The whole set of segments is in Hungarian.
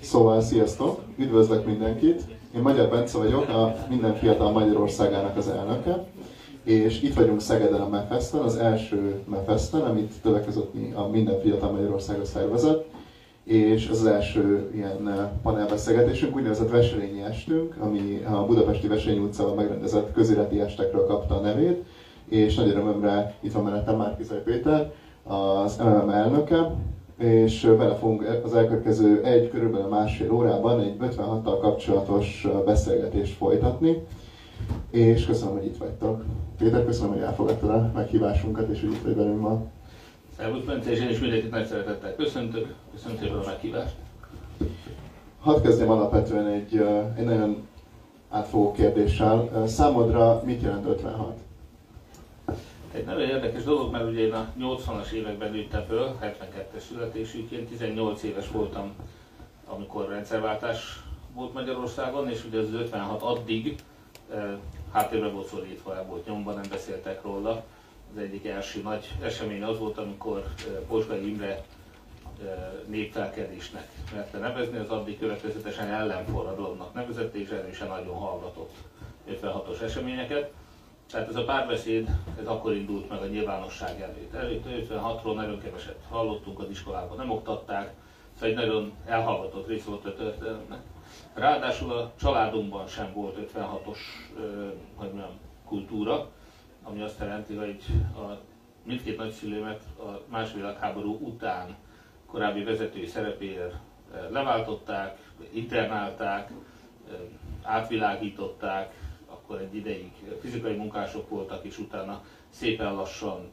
Szóval sziasztok, üdvözlök mindenkit! Én Magyar Bence vagyok, a Minden Fiatal Magyarországának az elnöke, és itt vagyunk Szegeden a Mefesten, az első Mefesten, amit többek mi a Minden Fiatal Magyarországa szervezet, és ez az első ilyen eh, panelbeszélgetésünk, úgynevezett Veselényi estünk, ami a Budapesti Veselényi utcában megrendezett közéleti estekről kapta a nevét, és nagy örömömre itt van mellettem Márkizaj Péter, az MMM elnöke, és vele fogunk az elkövetkező egy, körülbelül másfél órában egy 56-tal kapcsolatos beszélgetést folytatni. És köszönöm, hogy itt vagytok. Péter, köszönöm, hogy elfogadtad a meghívásunkat, és hogy itt vagy velünk ma. Szervusz, Bence, és én is mindenkit nagy szeretettel köszöntök. Köszönöm szépen a meghívást. Hadd kezdjem alapvetően egy, egy nagyon átfogó kérdéssel. Számodra mit jelent 56? Egy nagyon érdekes dolog, mert ugye én a 80-as években nőttem föl, 72-es születésűként, 18 éves voltam, amikor rendszerváltás volt Magyarországon, és ugye az 56 addig e, háttérbe volt szorítva, el volt nyomban, nem beszéltek róla. Az egyik első nagy esemény az volt, amikor e, Posgai Imre e, népfelkelésnek merte nevezni, az addig következetesen ellenforradalomnak nevezett, és erősen nagyon hallgatott 56-os eseményeket. Tehát ez a párbeszéd, ez akkor indult meg a nyilvánosság előtt. Előtt 56-ról nagyon keveset hallottunk, az iskolában nem oktatták, szóval egy nagyon elhallgatott rész volt a történetnek. Ráadásul a családunkban sem volt 56-os hogy mondjam, kultúra, ami azt jelenti, hogy a mindkét nagyszülőmet a második világháború után korábbi vezetői szerepéért leváltották, internálták, átvilágították, akkor egy ideig fizikai munkások voltak, és utána szépen lassan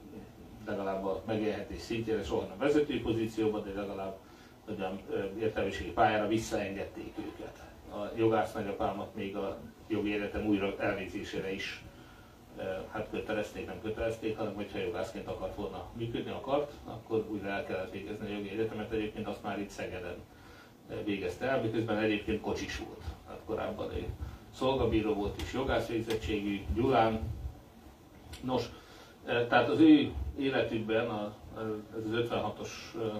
legalább a megélhetés szintjére, soha nem vezetői pozícióban, de legalább hogyan, értelmiségi pályára visszaengedték őket. A jogász nagyapámat még a jogi életem újra elvégzésére is hát kötelezték, nem kötelezték, hanem hogyha jogászként akart volna működni, akart, akkor újra el kellett végezni a jogi egyetemet, egyébként azt már itt Szegeden végezte el, miközben egyébként kocsis volt. Hát korábban egy szolgabíró volt és jogászvégzettségű Gyulán. Nos, e, tehát az ő életükben ez az 56-os e,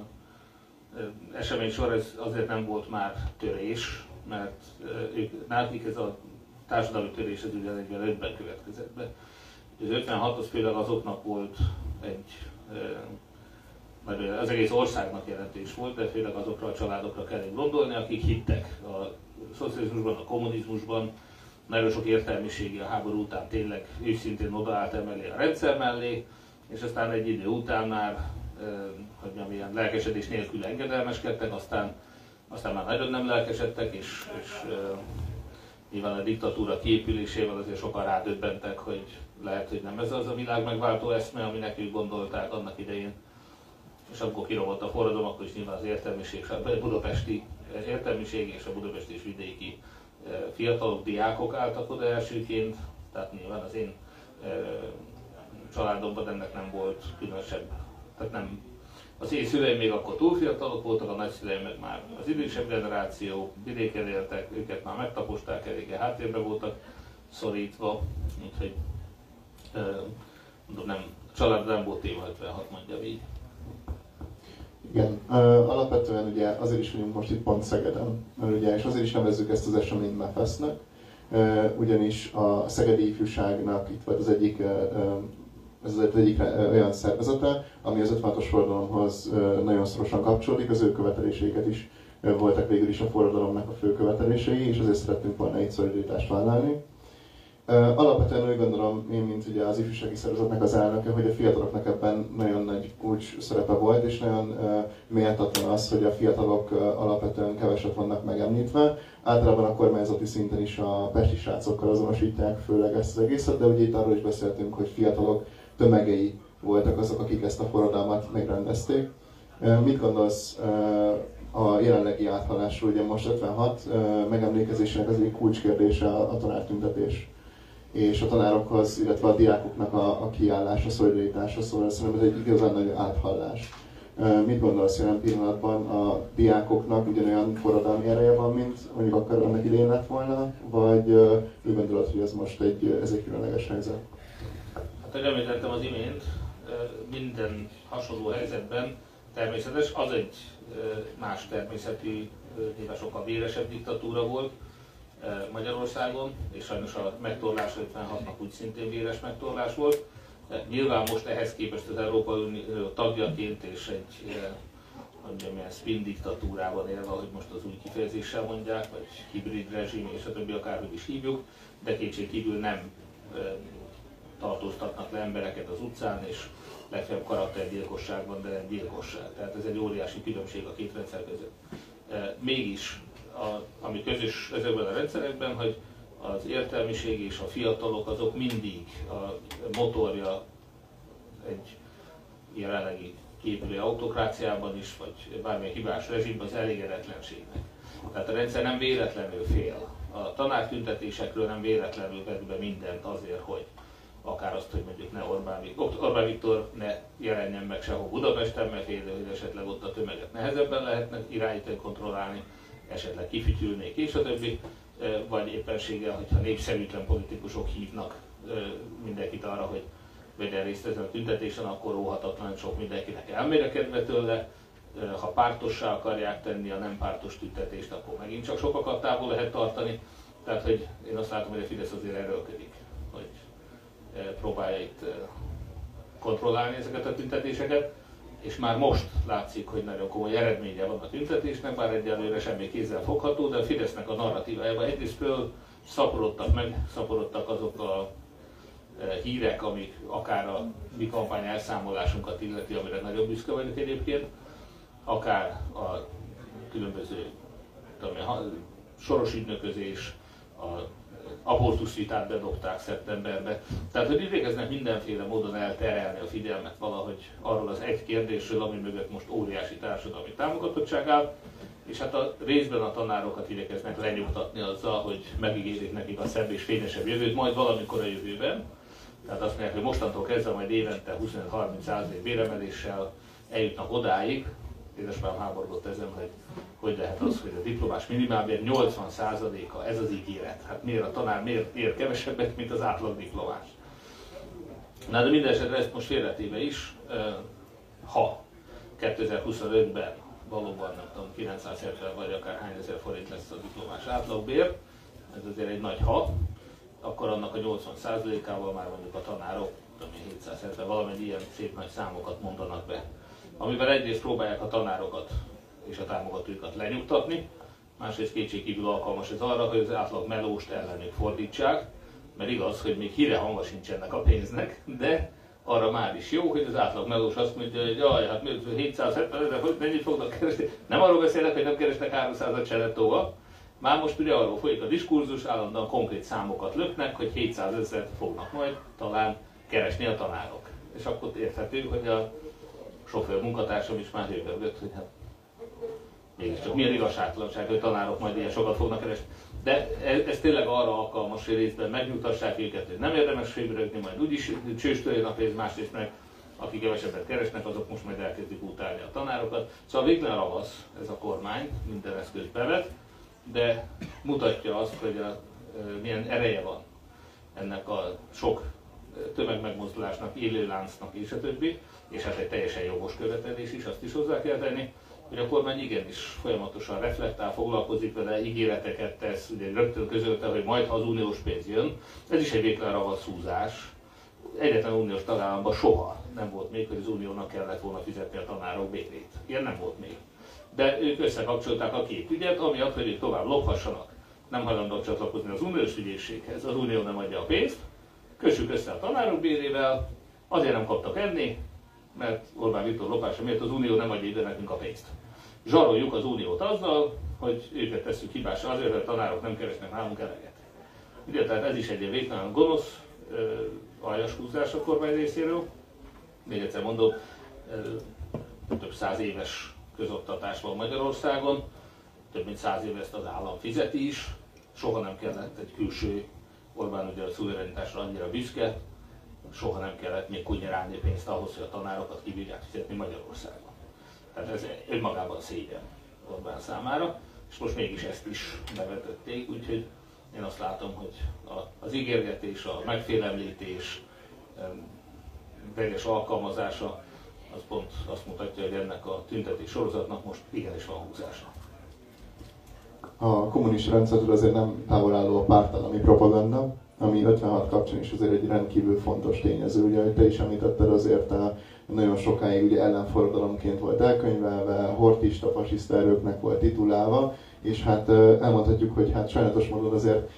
e, esemény sor ez azért nem volt már törés, mert ők, náluk ez a társadalmi törés ez ugye 45-ben következett be. Az 56 az például azoknak volt egy, az egész országnak jelentés volt, de főleg azokra a családokra kellett gondolni, akik hittek a szocializmusban, a kommunizmusban, nagyon sok értelmiségi a háború után tényleg őszintén odaállt emellé a rendszer mellé, és aztán egy idő után már, hogy mondjam, ilyen lelkesedés nélkül engedelmeskedtek, aztán, aztán már nagyon nem lelkesedtek, és, és nyilván a diktatúra kiépülésével azért sokan rádöbbentek, hogy lehet, hogy nem ez az a világ megváltó eszme, aminek ők gondolták annak idején. És amikor kiromott a forradalom, akkor is nyilván az értelmiség, a budapesti értelmiség és a budapesti és vidéki fiatalok, diákok álltak oda elsőként, tehát nyilván az én családomban ennek nem volt különösebb, tehát nem, az én szüleim még akkor túl fiatalok voltak, a nagyszüleim meg már az idősebb generáció, vidéken éltek, őket már megtaposták, eléggé háttérbe voltak szorítva, úgyhogy mondom, nem, család nem volt téma 56, mondja így. Igen, alapvetően ugye azért is vagyunk most itt pont Szegeden, ugye, és azért is nevezzük ezt az eseményt Mefesznek, ugyanis a Szegedi Ifjúságnak itt volt az egyik, ez az egyik olyan szervezete, ami az 56-os forradalomhoz nagyon szorosan kapcsolódik, az ő követeléseiket is voltak végül is a forradalomnak a fő követelései, és azért szerettünk volna egy szolidaritást vállalni. Alapvetően úgy gondolom, én, mint ugye az ifjúsági szervezetnek az elnöke, hogy a fiataloknak ebben nagyon nagy kulcs szerepe volt, és nagyon méltatlan az, hogy a fiatalok alapvetően keveset vannak megemlítve. Általában a kormányzati szinten is a pesti srácokkal azonosítják főleg ezt az egészet, de ugye itt arról is beszéltünk, hogy fiatalok tömegei voltak azok, akik ezt a forradalmat megrendezték. Mit gondolsz a jelenlegi áthallásról? Ugye most 56 megemlékezésének az egyik kulcskérdése a tanártüntetés és a tanárokhoz, illetve a diákoknak a, a kiállása, szolidaritása, szóval szerintem ez egy igazán nagy áthallás. Mit gondolsz jelen pillanatban a diákoknak ugyanolyan forradalmi ereje van, mint mondjuk akkor annak idején lett volna, vagy úgy gondolod, hogy ez most egy, ez egy különleges helyzet? Hát, ahogy említettem az imént, minden hasonló helyzetben természetes. Az egy más természeti, nyilván sokkal véresebb diktatúra volt Magyarországon, és sajnos a megtorlás 56-nak úgy szintén véres megtorlás volt. Nyilván most ehhez képest az Európai Unió tagjaként és egy mondjam, ilyen spin diktatúrában élve, ahogy most az új kifejezéssel mondják, vagy hibrid rezsim, és a többi akárhogy is hívjuk, de kétség kívül nem tartóztatnak le embereket az utcán, és legfeljebb karaktergyilkosságban, de nem gyilkosság. Tehát ez egy óriási különbség a két rendszer között. Mégis, a, ami közös ezekben a rendszerekben, hogy az értelmiség és a fiatalok azok mindig a motorja egy jelenlegi képülő autokráciában is, vagy bármilyen hibás rezsimben az elégedetlenségnek. Tehát a rendszer nem véletlenül fél. A tanártüntetésekről nem véletlenül vett be mindent azért, hogy akár azt, hogy mondjuk ne Orbán Orbán Viktor ne jelenjen meg sehol Budapesten, mert félő, hogy esetleg ott a tömeget nehezebben lehetne irányítani, kontrollálni, esetleg kifütyülnék és a többi, vagy éppenséggel, hogyha népszerűtlen politikusok hívnak mindenkit arra, hogy vegyen részt ezen a tüntetésen, akkor óhatatlan sok mindenkinek elmére kedve tőle, ha pártossá akarják tenni a nem pártos tüntetést, akkor megint csak sokakat távol lehet tartani. Tehát, hogy én azt látom, hogy a Fidesz azért erőlködik, hogy próbálja itt kontrollálni ezeket a tüntetéseket, és már most látszik, hogy nagyon komoly eredménye van a tüntetésnek, bár egyelőre semmi kézzel fogható, de a Fidesznek a narratívájában egyrészt föl szaporodtak meg, szaporodtak azok a hírek, amik akár a mi kampány elszámolásunkat illeti, amire nagyon büszke vagyok egyébként, akár a különböző tudom, soros ügynöközés, a abortuszvitát bedobták szeptemberbe. Tehát, hogy igyekeznek mindenféle módon elterelni a figyelmet valahogy arról az egy kérdésről, ami mögött most óriási társadalmi támogatottság áll, és hát a részben a tanárokat igyekeznek lenyugtatni azzal, hogy megígérik nekik a szebb és fényesebb jövőt, majd valamikor a jövőben. Tehát azt mondják, hogy mostantól kezdve majd évente 25-30 béremeléssel eljutnak odáig, édesapám háborgott ezen, hogy hogy lehet az, hogy a diplomás minimálbér 80%-a, ez az ígéret. Hát miért a tanár miért ér kevesebbet, mint az átlag diplomás? Na de minden esetre ezt most félretéve is, ha 2025-ben valóban nem tudom, 970 vagy akár hány ezer forint lesz a diplomás átlagbér, ez azért egy nagy ha, akkor annak a 80%-ával már mondjuk a tanárok, tudom 770, valamennyi ilyen szép nagy számokat mondanak be amivel egyrészt próbálják a tanárokat és a támogatóikat lenyugtatni, másrészt kétségkívül alkalmas ez arra, hogy az átlag melóst ellenük fordítsák, mert igaz, hogy még híre hanga sincs ennek a pénznek, de arra már is jó, hogy az átlag melós azt mondja, hogy jaj, hát 770 ezer, hogy mennyit fognak keresni. Nem arról beszélek, hogy nem keresnek 300-at cselettóval, már most ugye arról folyik a diskurzus, állandóan konkrét számokat löknek, hogy 700 ezeret fognak majd talán keresni a tanárok. És akkor érthető, hogy a sofőr munkatársam is már hőbörgött, hogy hát mégiscsak milyen igazságtalanság, hogy tanárok majd ilyen sokat fognak keresni. De ez, ez tényleg arra alkalmas, hogy részben megnyugtassák őket, hogy nem érdemes hőbörögni, majd úgyis csőstől jön a pénz, másrészt meg akik kevesebbet keresnek, azok most majd elkezdik utálni a tanárokat. Szóval véglen ravasz ez a kormány, minden eszköz bevet, de mutatja azt, hogy a, milyen ereje van ennek a sok tömegmegmozdulásnak, élőláncnak és a többi és hát egy teljesen jogos követelés is, azt is hozzá kell tenni, hogy a kormány igenis folyamatosan reflektál, foglalkozik vele, ígéreteket tesz, ugye rögtön közölte, hogy majd ha az uniós pénz jön, ez is egy végtelen ravasz húzás. Egyetlen uniós tagállamban soha nem volt még, hogy az uniónak kellett volna fizetni a tanárok bérét. Ilyen nem volt még. De ők összekapcsolták a két ügyet, ami hogy ők tovább lophassanak. Nem hajlandók csatlakozni az uniós ügyészséghez, az unió nem adja a pénzt, kössük össze a tanárok bérével, azért nem kaptak enni, mert Orbán Viktor lopása miatt az Unió nem adja ide nekünk a pénzt. Zsaroljuk az Uniót azzal, hogy őket tesszük hibásra azért, hogy a tanárok nem keresnek nálunk eleget. Ugye, tehát ez is egy végtelen gonosz aljas húzás a kormány részéről. Még egyszer mondom, több száz éves közoktatás van Magyarországon, több mint száz éve ezt az állam fizeti is, soha nem kellett egy külső Orbán ugye a szuverenitásra annyira büszke, soha nem kellett még kunyerálni pénzt ahhoz, hogy a tanárokat kibírják fizetni Magyarországon. Tehát ez önmagában szégyen Orbán számára, és most mégis ezt is bevetették, úgyhogy én azt látom, hogy az ígérgetés, a megfélemlítés, vegyes alkalmazása az pont azt mutatja, hogy ennek a tüntetés sorozatnak most igenis van húzása. A kommunista rendszertől azért nem távolálló a pártállami propaganda, ami 56 kapcsán is azért egy rendkívül fontos tényező. Ugye, hogy te is említetted, azért a, nagyon sokáig ugye ellenforradalomként volt elkönyvelve, hortista, fasiszta erőknek volt titulálva, és hát elmondhatjuk, hogy hát sajnálatos módon azért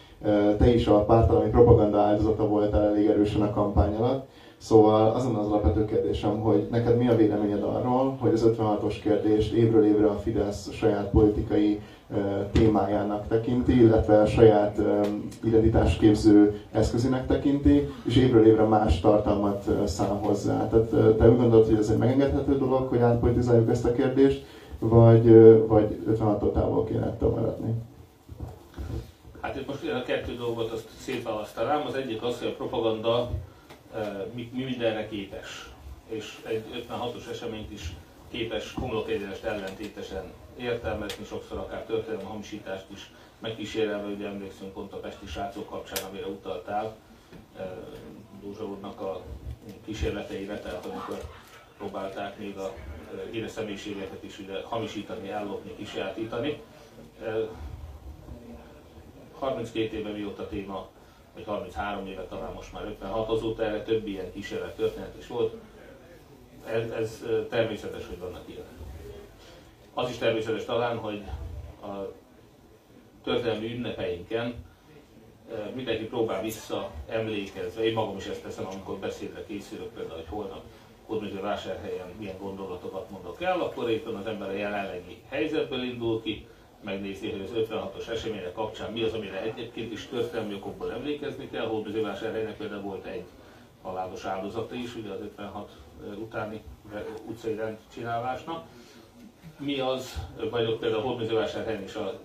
te is a pártalami propaganda áldozata voltál elég erősen a kampány alatt. Szóval azon az alapvető kérdésem, hogy neked mi a véleményed arról, hogy az 56-os kérdést évről évre a Fidesz saját politikai témájának tekinti, illetve a saját identitásképző eszközének tekinti, és évről évre más tartalmat szán hozzá. Tehát te úgy gondolod, hogy ez egy megengedhető dolog, hogy átpolitizáljuk ezt a kérdést, vagy, vagy 56-tól távol kéne ettől maradni? Hát itt most a kettő dolgot azt szétválasztanám. Az egyik az, hogy a propaganda mi, mi mindenre képes. És egy 56-os eseményt is képes homlok egyenest ellentétesen értelmezni, sokszor akár történelmi hamisítást is megkísérelve, ugye emlékszünk pont a Pesti srácok kapcsán, amire utaltál, Dózsa úrnak a kísérleteire, tehát amikor próbálták még a híres személyiségeket is ugye hamisítani, ellopni, kisjátítani. 32 éve mióta téma, vagy 33 éve talán most már 56, azóta erre több ilyen kísérlet történet is volt. Ez, ez természetes, hogy vannak ilyen. Az is természetes talán, hogy a történelmi ünnepeinken mindenki próbál vissza emlékezve, én magam is ezt teszem, amikor beszédre készülök, például, hogy holnap Hódműző vásárhelyen milyen gondolatokat mondok el, akkor éppen az ember a jelenlegi helyzetből indul ki, megnézi, hogy az 56-os események kapcsán mi az, amire egyébként is történelmi okokból emlékezni kell. Hódműző vásárhelynek például volt egy halálos áldozata is, ugye az 56 utáni utcai rendcsinálásnak. Mi az, vagy ott például Hódműzővásárhelyen is a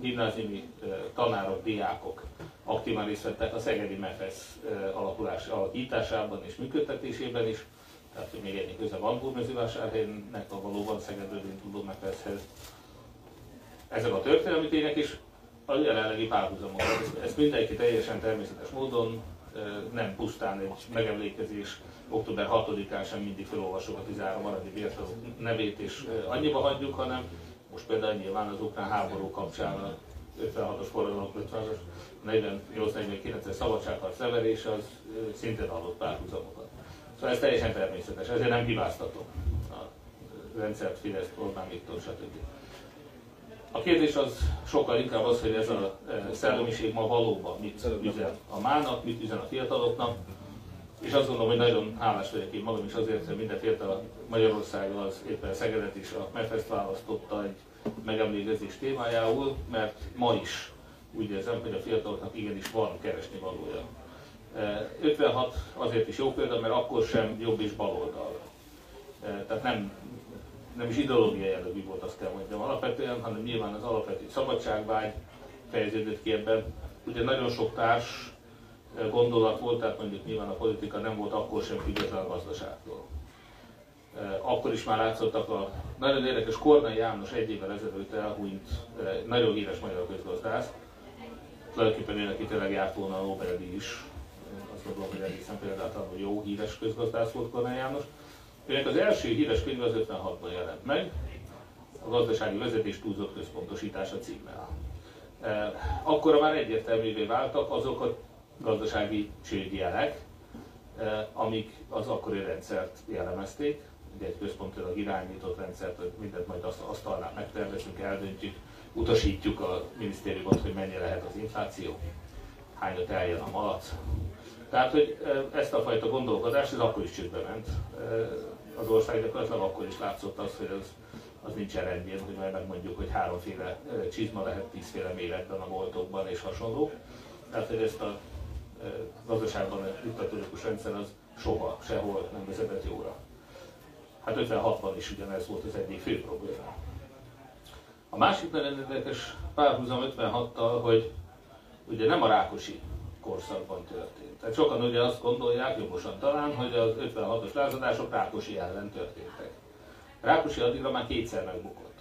gimnáziumi tanárok, diákok aktívan részt vettek a Szegedi MEFESZ alakulás alakításában és működtetésében is, tehát hogy még ennyi köze van Hódműzővásárhelynek a valóban Szegedről induló MEFESZ-hez. Ezek a történelmi tények is a jelenlegi párhuzamok. Ezt mindenki teljesen természetes módon nem pusztán egy megemlékezés, október 6-án sem mindig felolvasok a 13 maradi vértazó nevét és annyiba hagyjuk, hanem most például nyilván az ukrán háború kapcsán a 56-os forradalom, 56-os 48-49-es szabadságharc leverése az szintén adott párhuzamokat. Szóval ez teljesen természetes, ezért nem hibáztatom a rendszert, Fidesz, Orbán Viktor, stb. A kérdés az sokkal inkább az, hogy ez a e, szellemiség ma valóban mit üzen a mának, mit üzen a fiataloknak, és azt gondolom, hogy nagyon hálás vagyok én magam is azért, hogy minden fiatal Magyarországon az éppen Szegedet is a mefes választotta egy megemlékezés témájául, mert ma is úgy érzem, hogy a fiataloknak igenis van keresni valója. 56 e, azért is jó példa, mert akkor sem jobb és baloldal. E, tehát nem nem is ideológiai jellegű volt, azt kell mondjam alapvetően, hanem nyilván az alapvető szabadságvágy fejeződött ki ebben. Ugye nagyon sok társ eh, gondolat volt, tehát mondjuk nyilván a politika nem volt akkor sem független a gazdaságtól. Eh, akkor is már látszottak a nagyon érdekes Kornai János egy évvel ezelőtt elhunyt eh, nagyon híres magyar közgazdász, tulajdonképpen ő neki tényleg járt volna a nobel is, azt gondolom, hogy egészen például jó híres közgazdász volt Kornai János, Őnek az első híres könyv az 56-ban jelent meg, a gazdasági vezetés túlzott központosítása címmel. E, Akkor már egyértelművé váltak azok a gazdasági csődjelek, e, amik az akkori rendszert jellemezték, ugye egy központilag irányított rendszert, hogy mindent majd azt asztalnál megtervezünk, eldöntjük, utasítjuk a minisztériumot, hogy mennyi lehet az infláció, hányat eljön a malac. Tehát, hogy e, ezt a fajta gondolkodást, ez akkor is csődbe ment az ország gyakorlatilag akkor is látszott az, hogy az, az nincsen rendjén, hogy majd megmondjuk, hogy háromféle csizma lehet tízféle méretben a boltokban és hasonló. Tehát, hogy ezt a gazdaságban a diktatórikus rendszer az soha, sehol nem vezetett jóra. Hát 56-ban is ugyanez volt az egyik fő probléma. A másik nagyon érdekes párhuzam 56-tal, hogy ugye nem a Rákosi korszakban történt. Tehát sokan ugye azt gondolják, jogosan talán, hogy az 56-os lázadások Rákosi ellen történtek. Rákosi addigra már kétszer megbukott.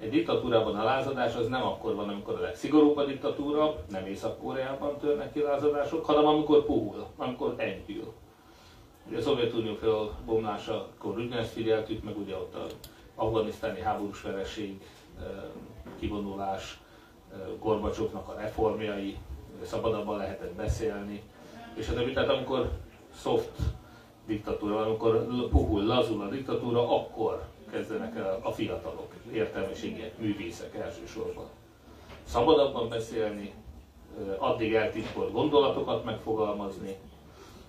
Egy diktatúrában a lázadás az nem akkor van, amikor a legszigorúbb a diktatúra, nem Észak-Koreában törnek ki lázadások, hanem amikor puhul, amikor enyhül. Ugye a Szovjetunió felbomlása, akkor ugyanezt figyeltük, meg ugye ott a afganisztáni háborús vereség, kivonulás, Gorbacsovnak a reformjai, szabadabban lehetett beszélni, és a többi. Tehát amikor soft diktatúra, amikor puhul, lazul a diktatúra, akkor kezdenek el a fiatalok, értelmiségiek, művészek elsősorban. Szabadabban beszélni, addig eltitkolt gondolatokat megfogalmazni.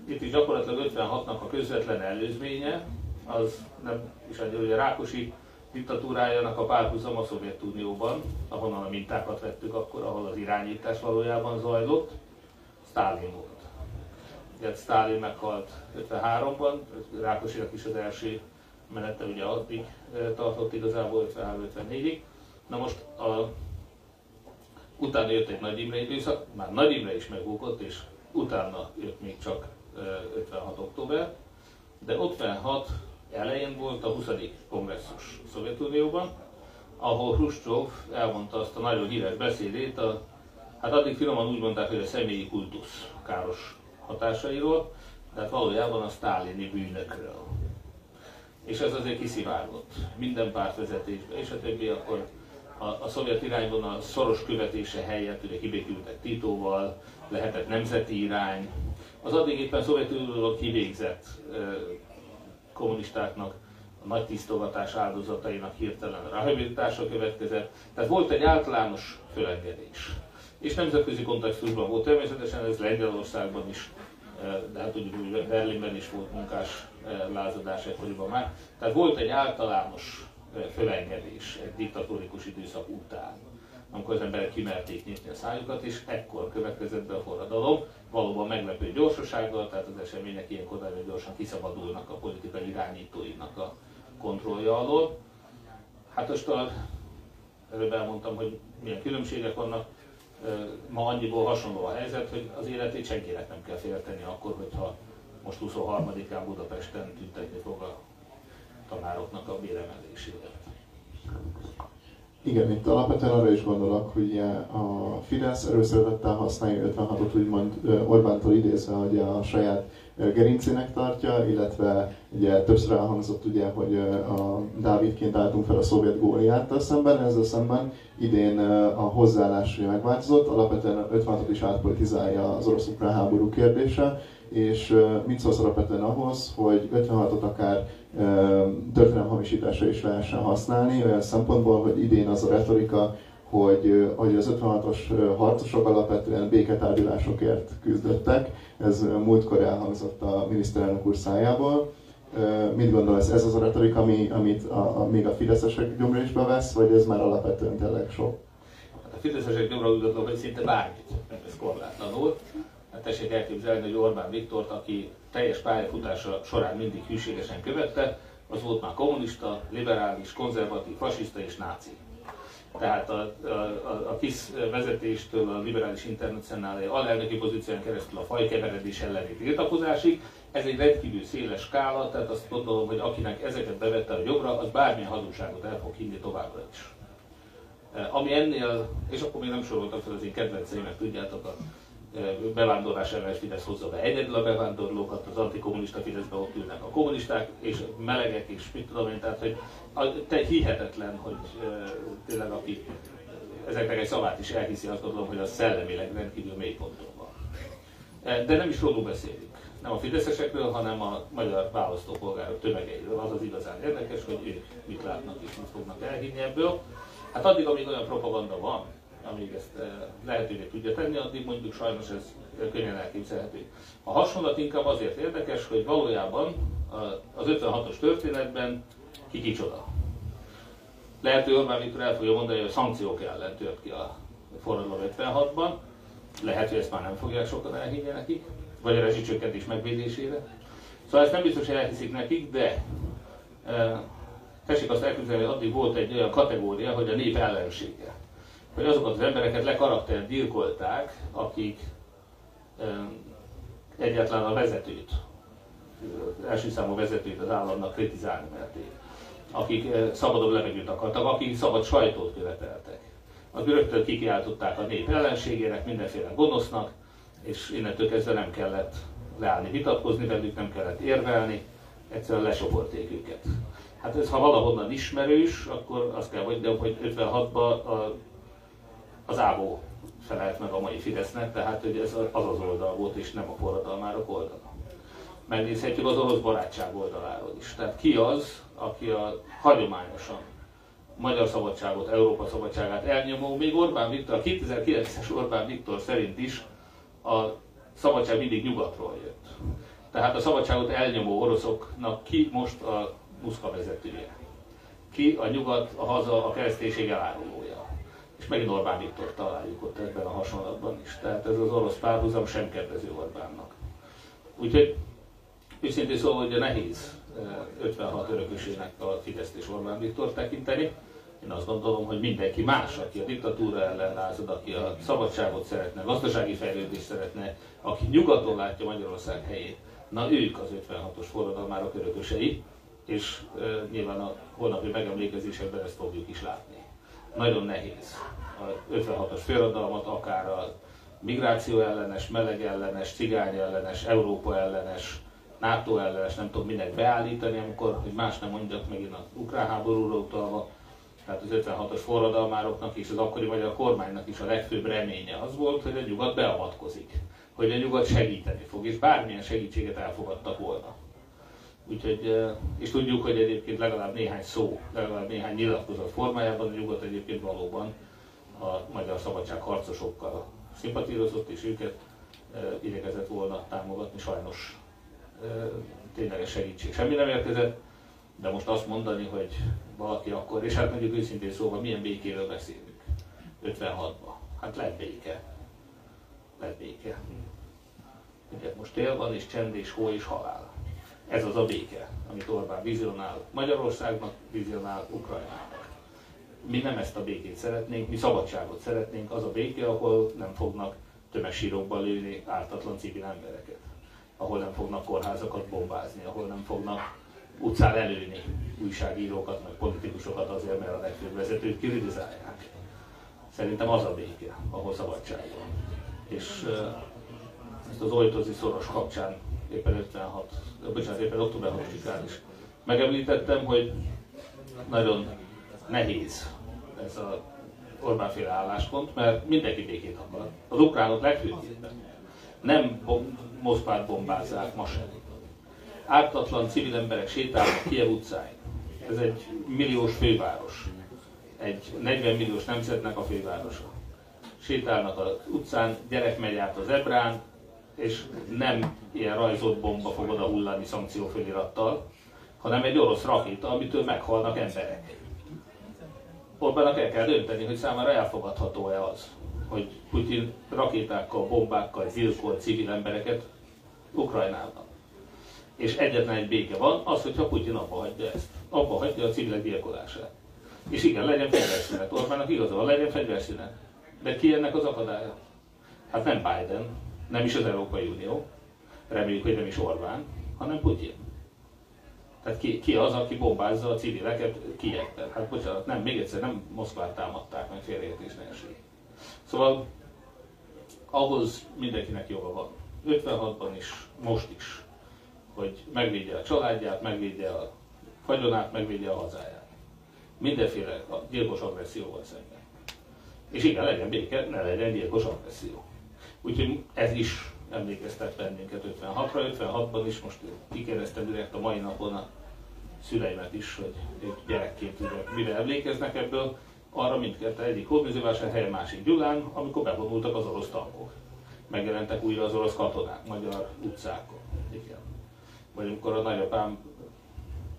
Itt is gyakorlatilag 56-nak a közvetlen előzménye, az nem hogy a Rákosi diktatúrájának a párhuzam a Szovjetunióban, ahonnan a mintákat vettük akkor, ahol az irányítás valójában zajlott, Sztálin volt. Ugye Sztálin meghalt 53-ban, Rákosinak is az első menete ugye addig tartott igazából 53-54-ig. Na most a, utána jött egy Nagy Imre időszak, már Nagy Imre is megbukott, és utána jött még csak 56. október, de 56 elején volt a 20. kongresszus Szovjetunióban, ahol Hruscsov elmondta azt a nagyon híres beszédét, a, hát addig finoman úgy mondták, hogy a személyi kultusz káros hatásairól, tehát valójában a sztálini bűnökről. És ez azért kiszivárgott minden pártvezetésbe, és a többi akkor a, a szovjet a szoros követése helyett ugye kibékültek Titóval, lehetett nemzeti irány. Az addig éppen Szovjetunióban kivégzett kommunistáknak a nagy tisztogatás áldozatainak hirtelen rehabilitása következett. Tehát volt egy általános fölengedés. És nemzetközi kontextusban volt természetesen, ez Lengyelországban is, eh, de hát tudjuk, hogy Berlinben is volt munkás eh, lázadás ekkoriban már. Tehát volt egy általános eh, fölengedés egy diktatórikus időszak után amikor az emberek kimerték nyitni a szájukat, és ekkor következett be a forradalom, valóban meglepő gyorsasággal, tehát az események ilyenkor nagyon gyorsan kiszabadulnak a politikai irányítóinak a kontrollja alól. Hát most a, előbb elmondtam, hogy milyen különbségek vannak, ma annyiból hasonló a helyzet, hogy az életét senkinek nem kell félteni akkor, hogyha most 23-án Budapesten tüntetni fog a tanároknak a béremelésével. Igen, itt alapvetően arra is gondolok, hogy a Fidesz erőszeretettel használja 56-ot úgymond Orbántól idézve, hogy a saját gerincének tartja, illetve ugye többször elhangzott ugye, hogy a Dávidként álltunk fel a szovjet góliáttal szemben, ezzel szemben idén a hozzáállás megváltozott, alapvetően 56-ot is átpolitizálja az orosz-ukrán háború kérdése, és mit szólsz alapvetően ahhoz, hogy 56-ot akár történelemhamisításra is lehessen használni, olyan szempontból, hogy idén az a retorika, hogy, hogy az 56-os harcosok alapvetően béketárgyalásokért küzdöttek, ez múltkor elhangzott a miniszterelnök úr szájából. Mit gondolsz, ez az a retorika, ami, amit a, a, még a fideszesek gyomra is bevesz, vagy ez már alapvetően tényleg sok? Hát a fideszesek gyomra úgy hogy szinte bármit, ez korlátlanul. Hát tessék elképzelni, hogy Orbán Viktort, aki teljes pályafutása során mindig hűségesen követte, az volt már kommunista, liberális, konzervatív, fasiszta és náci. Tehát a, a, a, KISZ vezetéstől a liberális internacionálé alelnöki pozíción keresztül a fajkeveredés elleni tiltakozásig, ez egy rendkívül széles skála, tehát azt gondolom, hogy akinek ezeket bevette a jobbra, az bármilyen hazugságot el fog hinni továbbra is. Ami ennél, és akkor még nem soroltam fel az én kedvenceimet, tudjátok, a bevándorlás ellenes Fidesz hozza be egyedül a bevándorlókat, az antikommunista Fideszbe ott ülnek a kommunisták, és melegek, és mit tudom én, tehát hogy te hihetetlen, hogy tényleg aki ezeknek egy szavát is elhiszi, azt gondolom, hogy a szellemileg rendkívül mély ponton van. De nem is róluk beszélünk. Nem a fideszesekről, hanem a magyar választópolgárok tömegeiről. Az az igazán érdekes, hogy ők mit látnak és mit fognak elhinni ebből. Hát addig, amíg olyan propaganda van, amíg ezt eh, lehetővé tudja tenni, addig mondjuk sajnos ez könnyen elképzelhető. A hasonlat inkább azért érdekes, hogy valójában az 56-os történetben ki kicsoda. Lehet, hogy Orbán Viktor el fogja mondani, hogy a szankciók ellen tört ki a forradalom 56-ban, lehet, hogy ezt már nem fogják sokan elhinni nekik, vagy a rezsicsökkentés megvédésére. Szóval ezt nem biztos, hogy elhiszik nekik, de e, tessék azt elképzelni, hogy addig volt egy olyan kategória, hogy a nép ellensége hogy azokat az embereket lekarakter gyilkolták, akik egyáltalán a vezetőt, első számú vezetőt az államnak kritizálni merték, akik szabadabb levegőt akartak, akik szabad sajtót követeltek. Az rögtön kikiáltották a nép ellenségének, mindenféle gonosznak, és innentől kezdve nem kellett leállni, vitatkozni velük, nem kellett érvelni, egyszerűen lesoporték őket. Hát ez ha valahonnan ismerős, akkor azt kell mondjam, hogy 56-ban az Ábó felelt meg a mai Fidesznek, tehát hogy ez az az oldal volt, és nem a forradalmárok oldala. Megnézhetjük az orosz barátság oldaláról is. Tehát ki az, aki a hagyományosan magyar szabadságot, Európa szabadságát elnyomó, még Orbán Viktor, a 2009-es Orbán Viktor szerint is a szabadság mindig nyugatról jött. Tehát a szabadságot elnyomó oroszoknak ki most a Muszka vezetője? Ki a nyugat, a haza, a kereszténység elárulója? Megint Orbán Viktor találjuk ott ebben a hasonlatban is. Tehát ez az orosz párhuzam sem kedvező Orbánnak. Úgyhogy őszintén szóval, hogy nehéz 56 eh, örökösének a Fidesz és Orbán Viktor tekinteni. Én azt gondolom, hogy mindenki más, aki a diktatúra ellen lázad, aki a szabadságot szeretne, gazdasági fejlődést szeretne, aki nyugaton látja Magyarország helyét, na ők az 56-os forradalmárok örökösei, és e, nyilván a holnapi megemlékezésekben ezt fogjuk is látni. Nagyon nehéz a 56-os forradalmat akár a migráció ellenes, meleg ellenes, cigány ellenes, Európa ellenes, NATO ellenes, nem tudom minek beállítani, amikor, hogy más nem mondjak megint az ukrán háborúra utalva, tehát az 56-os forradalmároknak és az akkori magyar kormánynak is a legfőbb reménye az volt, hogy a nyugat beavatkozik, hogy a nyugat segíteni fog, és bármilyen segítséget elfogadtak volna. Úgyhogy, és tudjuk, hogy egyébként legalább néhány szó, legalább néhány nyilatkozat formájában a nyugat egyébként valóban a magyar szabadság harcosokkal szimpatírozott, és őket igyekezett volna támogatni. Sajnos tényleges segítség semmi nem érkezett, de most azt mondani, hogy valaki akkor, és hát mondjuk őszintén szóval milyen békéről beszélünk 56-ban. Hát lett béke. Lett béke. Ugye most tél van, és csend, és hó, és halál. Ez az a béke, amit Orbán vizionál Magyarországnak, vizionál Ukrajnának. Mi nem ezt a békét szeretnénk, mi szabadságot szeretnénk, az a béke, ahol nem fognak tömegsírokba lőni ártatlan civil embereket, ahol nem fognak kórházakat bombázni, ahol nem fognak utcán előni újságírókat, meg politikusokat azért, mert a legfőbb vezetőt kritizálják. Szerintem az a béke, ahol szabadság van. És ezt az oltozi szoros kapcsán éppen 56, bocsánat, éppen október 6-án is megemlítettem, hogy nagyon nehéz ez a Orbán féle álláspont, mert mindenki békét akar. Az ukránok legfőképpen. Nem Moszkvát bombázzák ma sem ártatlan civil emberek sétálnak Kiev utcáin. Ez egy milliós főváros. Egy 40 milliós nemzetnek a fővárosa. Sétálnak az utcán, gyerek megy át az ebrán, és nem ilyen rajzott bomba fog oda hullani szankciófelirattal, hanem egy orosz rakéta, amitől meghalnak emberek. Orbának el kell dönteni, hogy számára elfogadható-e az, hogy Putin rakétákkal, bombákkal gyilkol civil embereket Ukrajnában és egyetlen egy béke van, az, hogyha Putyin abba hagyja ezt. Abba hagyja a civilek gyilkolását. És igen, legyen fegyverszünet. Orbánnak igaza van, legyen fegyverszünet. De ki ennek az akadálya? Hát nem Biden, nem is az Európai Unió, reméljük, hogy nem is Orbán, hanem Putyin. Tehát ki, ki az, aki bombázza a civileket Kievben? Hát bocsánat, nem, még egyszer nem Moszkvát támadták meg félreértés ne Szóval ahhoz mindenkinek joga van. 56-ban is, most is hogy megvédje a családját, megvédje a vagyonát, megvédje a hazáját. Mindenféle gyilkos agresszióval szemben. És igen, legyen béke, ne legyen gyilkos agresszió. Úgyhogy ez is emlékeztet bennünket 56-ra, 56-ban is most kikérdeztem direkt a mai napon a szüleimet is, hogy ők gyerekként ugye, mire emlékeznek ebből, arra mindkettő egyik helyen, másik Gyulán, amikor bevonultak az orosz tankok. Megjelentek újra az orosz katonák magyar utcákon. Igen vagy amikor a nagyapám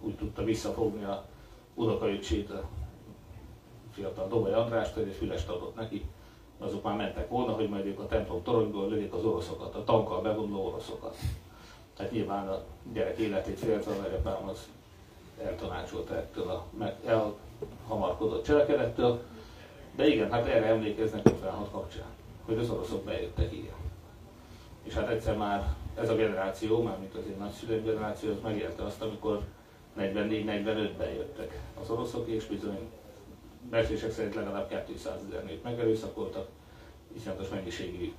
úgy tudta visszafogni a unokaöcsét, a fiatal Dobaj Andrást, hogy egy fülest adott neki, azok már mentek volna, hogy majd ők a templom toronyból lövik az oroszokat, a tankkal bevonuló oroszokat. Tehát nyilván a gyerek életét féltve a nagyapám az eltanácsolta ettől a meg elhamarkodott cselekedettől, de igen, hát erre emlékeznek 56 kapcsán, hogy az oroszok bejöttek igen. És hát egyszer már ez a generáció, mármint az én nagyszüleim generáció, az megélte azt, amikor 44-45-ben jöttek az oroszok, és bizony becslések szerint legalább 200 ezer nőt megerőszakoltak, iszonyatos mennyiségű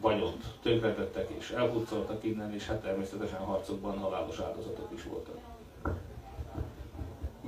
vagyont tönkretettek és elpucoltak innen, és hát természetesen harcokban halálos áldozatok is voltak.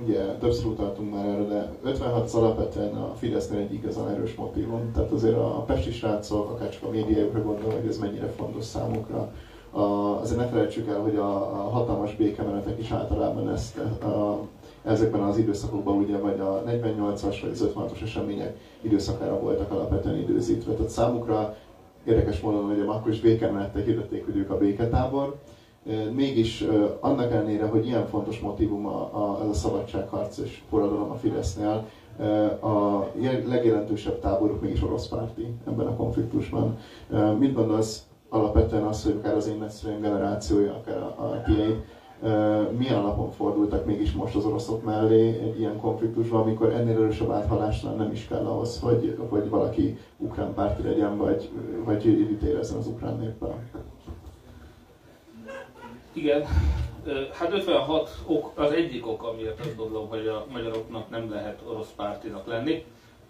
Ugye többször utaltunk már erre, de 56 az alapvetően a Fidesznél egy igazán erős motivum. Tehát azért a pesti srácok, akár csak a médiájukra gondol, hogy ez mennyire fontos számukra. A, azért ne felejtsük el, hogy a, a hatalmas békemenetek is általában ezt a, ezekben az időszakokban ugye vagy a 48-as vagy az 56-os események időszakára voltak alapvetően időzítve. Tehát számukra érdekes módon, hogy akkor is békemenettek hirdették, hogy ők a béketábor. Mégis annak ellenére, hogy ilyen fontos motivum a, a, ez a szabadságharc és forradalom a Fidesznél, a legjelentősebb táboruk mégis orosz párti ebben a konfliktusban. Mit gondolsz alapvetően az, hogy akár az én nagyszüleim generációja, akár a, a tiéd, milyen alapon fordultak mégis most az oroszok mellé egy ilyen konfliktusban, amikor ennél erősebb áthalásnál nem is kell ahhoz, hogy, hogy valaki ukrán párti legyen, vagy, vagy időt érezzen az ukrán néppel. Igen, hát 56 ok, az egyik ok, amiért azt gondolom, hogy a magyaroknak nem lehet orosz pártinak lenni,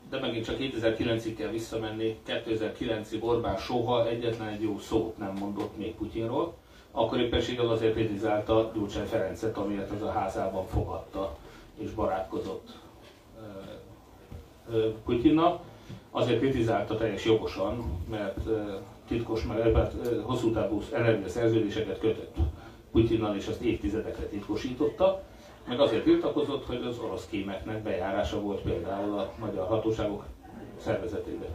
de megint csak 2009-ig kell visszamenni, 2009-ig Orbán soha egyetlen egy jó szót nem mondott még Putyinról, akkor éppenséggel azért kritizálta Gyurcsány Ferencet, amiért az a házában fogadta és barátkozott Putyinnal. Azért kritizálta teljes jogosan, mert titkos, mert hosszú távú energiaszerződéseket kötött Putyinnal, és azt évtizedekre titkosította, meg azért tiltakozott, hogy az orosz kémeknek bejárása volt például a magyar hatóságok szervezetébe.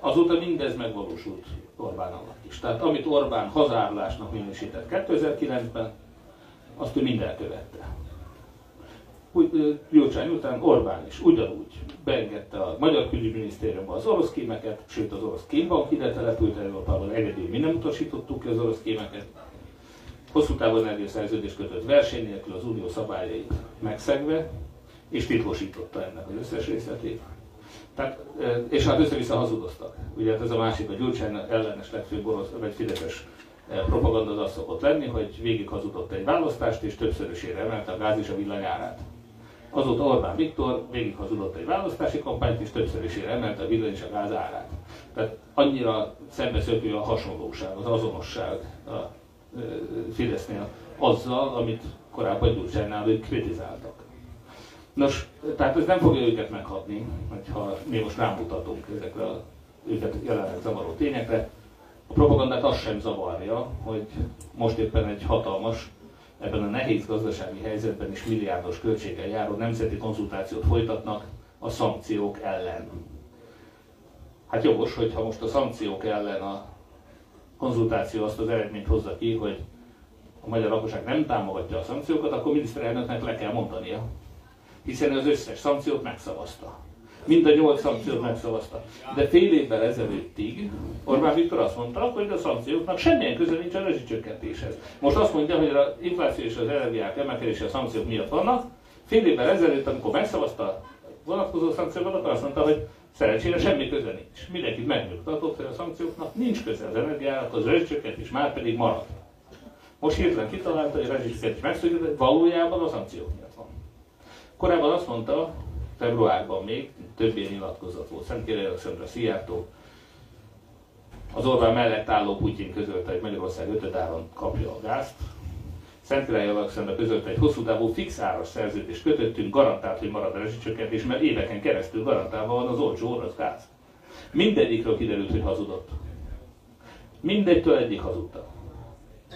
Azóta mindez megvalósult Orbán alatt is. Tehát amit Orbán hazárlásnak minősített 2009-ben, azt ő mind elkövette. Gyurcsány után Orbán is ugyanúgy beengedte a Magyar Külügyminisztériumba az orosz kémeket, sőt az orosz kémbank ide települt Európában, egyedül mi nem utasítottuk ki az orosz kémeket. Hosszú távon energiaszerződést kötött verseny nélkül az unió szabályait megszegve, és titkosította ennek az összes részletét. Tehát, és hát össze-vissza hazudoztak. Ugye hát ez a másik, a Gyurcsány ellenes legfőbb orosz, vagy fideszes propaganda az szokott lenni, hogy végig hazudott egy választást, és többszörösére emelte a gáz és a villanyárát. Azóta Orbán Viktor végig hazudott egy választási kampányt, és többszörösére emelte a villany és a gáz árát. Tehát annyira szembeszökő a hasonlóság, az azonosság a Fidesznél azzal, amit korábban Gyurcsánynál ők kritizáltak. Nos, tehát ez nem fogja őket meghatni, hogyha mi most rámutatunk ezekre a őket jelenleg zavaró tényekre. A propagandát azt sem zavarja, hogy most éppen egy hatalmas, ebben a nehéz gazdasági helyzetben is milliárdos költséggel járó nemzeti konzultációt folytatnak a szankciók ellen. Hát jogos, hogyha most a szankciók ellen a konzultáció azt az eredményt hozza ki, hogy a magyar lakosság nem támogatja a szankciókat, akkor miniszterelnöknek le kell mondania, hiszen az összes szankciót megszavazta. Mind a nyolc szankciót megszavazta. De fél évvel ezelőttig Orbán Viktor azt mondta, hogy a szankcióknak semmilyen köze nincs a rezsicsökkentéshez. Most azt mondja, hogy az infláció és az energiák emelkedése a szankciók miatt vannak. Fél évvel ezelőtt, amikor megszavazta a vonatkozó szankciókat, akkor azt mondta, hogy szerencsére semmi köze nincs. Mindenkit megnyugtatott, hogy a szankcióknak nincs köze az energiának, az rezsicsökkentés már pedig marad. Most hirtelen kitalálta, hogy a rezsicsökkentés megszűnik, valójában a szankciók. Korábban azt mondta, februárban még, több ilyen nyilatkozat volt, Szent Király Alexandra Szijjártó, az Orbán mellett álló Putyin közölte, hogy Magyarország ötödáron kapja a gázt. Szent Király Alexandra közölte, egy hosszú távú fix áras szerződést kötöttünk, garantált, hogy marad a rezsicsökkentés, mert éveken keresztül garantálva van az olcsó orosz gáz. Mindegyikről kiderült, hogy hazudott. Mindegytől egyik hazudta.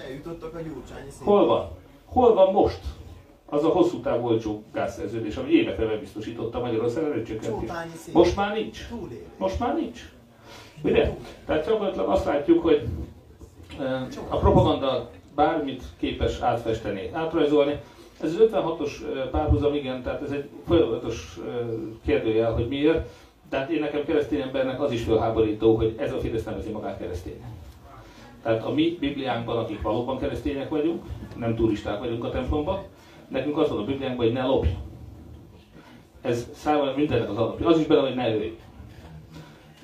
Eljutottak a gyurcsányi szint. Hol van? Hol van most? Az a hosszú távú olcsó gázszerződés, ami évekre bebiztosította Magyarország erőcsökkentést. Most már nincs. Most már nincs. Ugye? Tehát gyakorlatilag azt látjuk, hogy a propaganda bármit képes átfesteni, átrajzolni. Ez az 56-os párhuzam, igen, tehát ez egy folyamatos kérdőjel, hogy miért. Tehát én nekem keresztény embernek az is fölháborító, hogy ez a Fidesz nevezi magát keresztény. Tehát a mi Bibliánkban, akik valóban keresztények vagyunk, nem turisták vagyunk a templomban, nekünk az van a Bibliánkban, hogy ne lopj. Ez számomra mindennek az alapja. Az is benne, hogy ne ölj.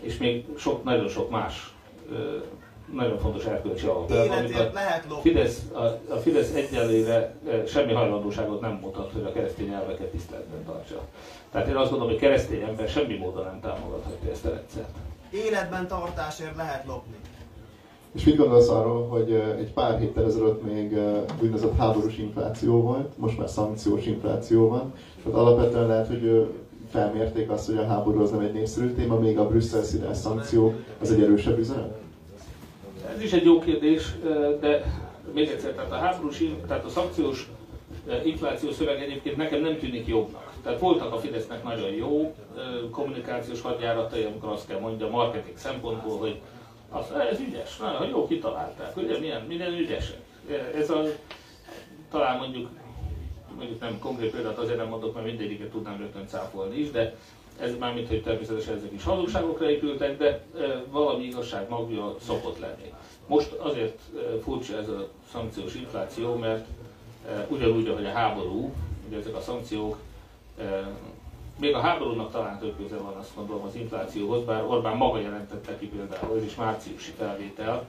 És még sok, nagyon sok más nagyon fontos erkölcsi alap. Amit a Fidesz, a, a Fidesz egyelőre semmi hajlandóságot nem mutat, hogy a keresztény elveket tiszteletben tartsa. Tehát én azt gondolom, hogy keresztény ember semmi módon nem támogathatja ezt a rendszert. életben tartásért lehet lopni. És mit gondolsz arról, hogy egy pár héttel ezelőtt még úgynevezett háborús infláció volt, most már szankciós infláció van, ott alapvetően lehet, hogy felmérték azt, hogy a háború az nem egy népszerű téma, még a brüsszel színes szankció az egy erősebb üzenet? Ez is egy jó kérdés, de még egyszer, tehát a háborús, tehát a szankciós infláció szöveg egyébként nekem nem tűnik jobbnak. Tehát voltak a Fidesznek nagyon jó kommunikációs hadjáratai, amikor azt kell mondja marketing szempontból, hogy az, ez ügyes, nagyon jó kitalálták, ugye milyen, milyen ügyesek. Ez a, talán mondjuk, mondjuk nem konkrét példát azért nem mondok, mert mindegyiket tudnám rögtön cáfolni is, de ez már mint hogy természetesen ezek is hazugságokra épültek, de valami igazság magja szokott lenni. Most azért furcsa ez a szankciós infláció, mert ugyanúgy, ahogy a háború, ugye ezek a szankciók, még a háborúnak talán több köze van, azt gondolom, az inflációhoz, bár Orbán maga jelentette ki például, is márciusi felvétel,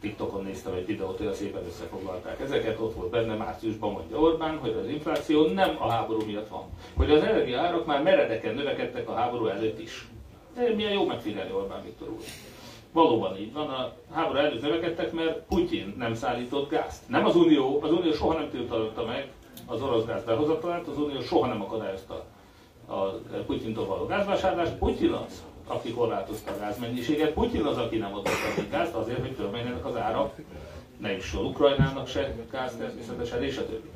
TikTokon néztem egy videót, olyan szépen összefoglalták ezeket, ott volt benne márciusban mondja Orbán, hogy az infláció nem a háború miatt van. Hogy az energiaárak már meredeken növekedtek a háború előtt is. Milyen jó megfigyelni Orbán Viktor úr. Valóban így van, a háború előtt növekedtek, mert Putyin nem szállított gázt. Nem az Unió, az Unió soha nem tiltotta meg az orosz gáz behozatalát, az Unió soha nem akadályozta a Putyintól való gázvásárlást. Putyin az, aki korlátozta a gázmennyiséget, Putyin az, aki nem adott a gázt azért, hogy törvényenek az árak, ne is sor Ukrajnának se gáz természetesen, és a többi.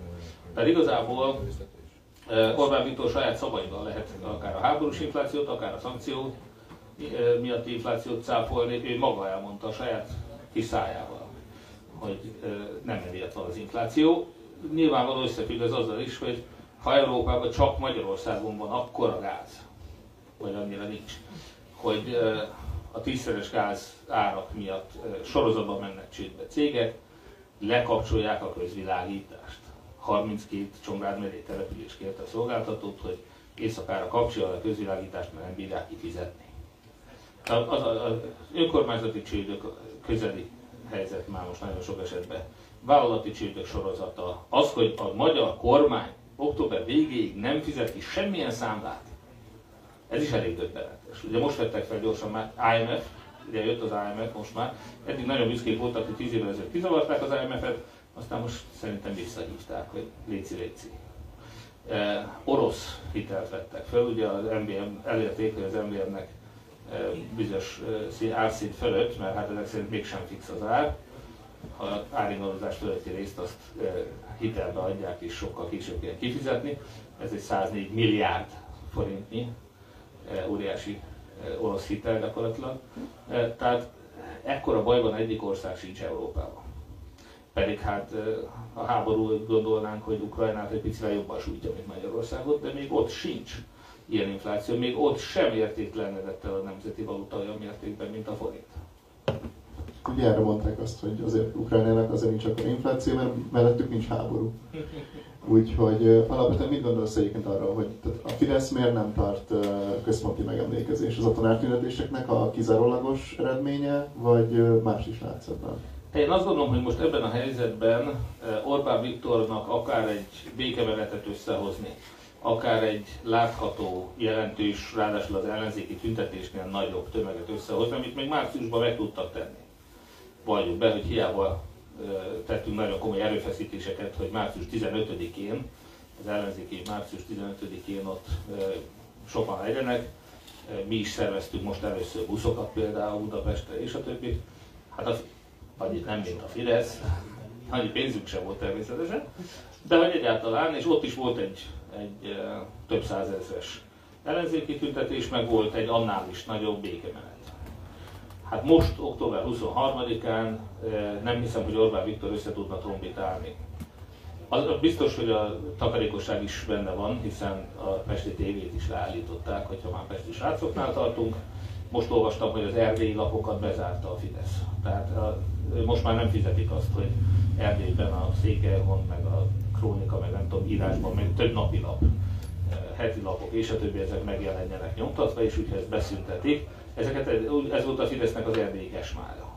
Tehát igazából Orbán Viktor saját szavaival lehet akár a háborús inflációt, akár a szankció miatti inflációt cáfolni, ő maga elmondta a saját kis szájával, hogy nem emiatt van az infláció. Nyilvánvaló összefügg az azzal is, hogy ha Európában csak Magyarországon van akkor a gáz, vagy annyira nincs, hogy a tízszeres gáz árak miatt sorozatban mennek csődbe cégek, lekapcsolják a közvilágítást. 32 Csongrád megyei település kérte a szolgáltatót, hogy éjszakára kapcsolja a közvilágítást, mert nem bírják kifizetni. Az, az, az önkormányzati csődök közeli helyzet már most nagyon sok esetben. Vállalati csődök sorozata. Az, hogy a magyar kormány október végéig nem fizet ki semmilyen számlát, ez is elég döbbenetes. Ugye most vettek fel gyorsan már IMF, ugye jött az IMF most már, eddig nagyon büszkék voltak, hogy 10 évvel ezelőtt kizavarták az IMF-et, aztán most szerintem visszahívták, hogy léci léci. E, orosz hitelt vettek fel, ugye az MBM elérték, hogy az MBM-nek bizonyos árszint fölött, mert hát ezek szerint mégsem fix az ár. Ha áringadozás fölötti részt azt hitelbe adják és sokkal később kell kifizetni. Ez egy 104 milliárd forintnyi óriási orosz hitel gyakorlatilag. Tehát ekkora bajban egyik ország sincs Európában. Pedig hát a háború gondolnánk, hogy Ukrajnát egy picivel jobban sújtja, mint Magyarországot, de még ott sincs ilyen infláció, még ott sem értéklenedett el a nemzeti valuta olyan mértékben, mint a forint. Ugye erre mondták azt, hogy azért Ukrajnának azért nincs akkor infláció, mert mellettük nincs háború. Úgyhogy alapvetően mit gondolsz egyébként arról, hogy a Fidesz miért nem tart központi megemlékezés? Az a tanártűnetéseknek a kizárólagos eredménye, vagy más is látszott? Én azt gondolom, hogy most ebben a helyzetben Orbán Viktornak akár egy békemenetet összehozni, akár egy látható, jelentős, ráadásul az ellenzéki tüntetésnél nagyobb tömeget összehozni, amit még márciusban meg tudtak tenni. Valljuk be, hogy hiába tettünk nagyon komoly erőfeszítéseket, hogy március 15-én, az ellenzéki március 15-én ott sokan legyenek. Mi is szerveztünk most először buszokat például Budapestre és a többi. Hát az, annyit nem, mint a Fidesz, annyi pénzünk sem volt természetesen, de hogy egyáltalán, és ott is volt egy egy több százezres ellenzéki tüntetés, meg volt egy annál is nagyobb békemenet. Hát most, október 23-án nem hiszem, hogy Orbán Viktor össze tudna trombitálni. Az, biztos, hogy a takarékosság is benne van, hiszen a Pesti tévét is leállították, hogyha már Pesti srácoknál tartunk. Most olvastam, hogy az erdélyi lapokat bezárta a Fidesz. Tehát a, most már nem fizetik azt, hogy Erdélyben a Székelyhon, meg a krónika, meg nem tudom, írásban, meg több napi lap, eh, heti lapok és a többi ezek megjelenjenek nyomtatva, és úgyhogy ezt beszüntetik. Ezeket, ez volt a Fidesznek az erdélyi kesmája.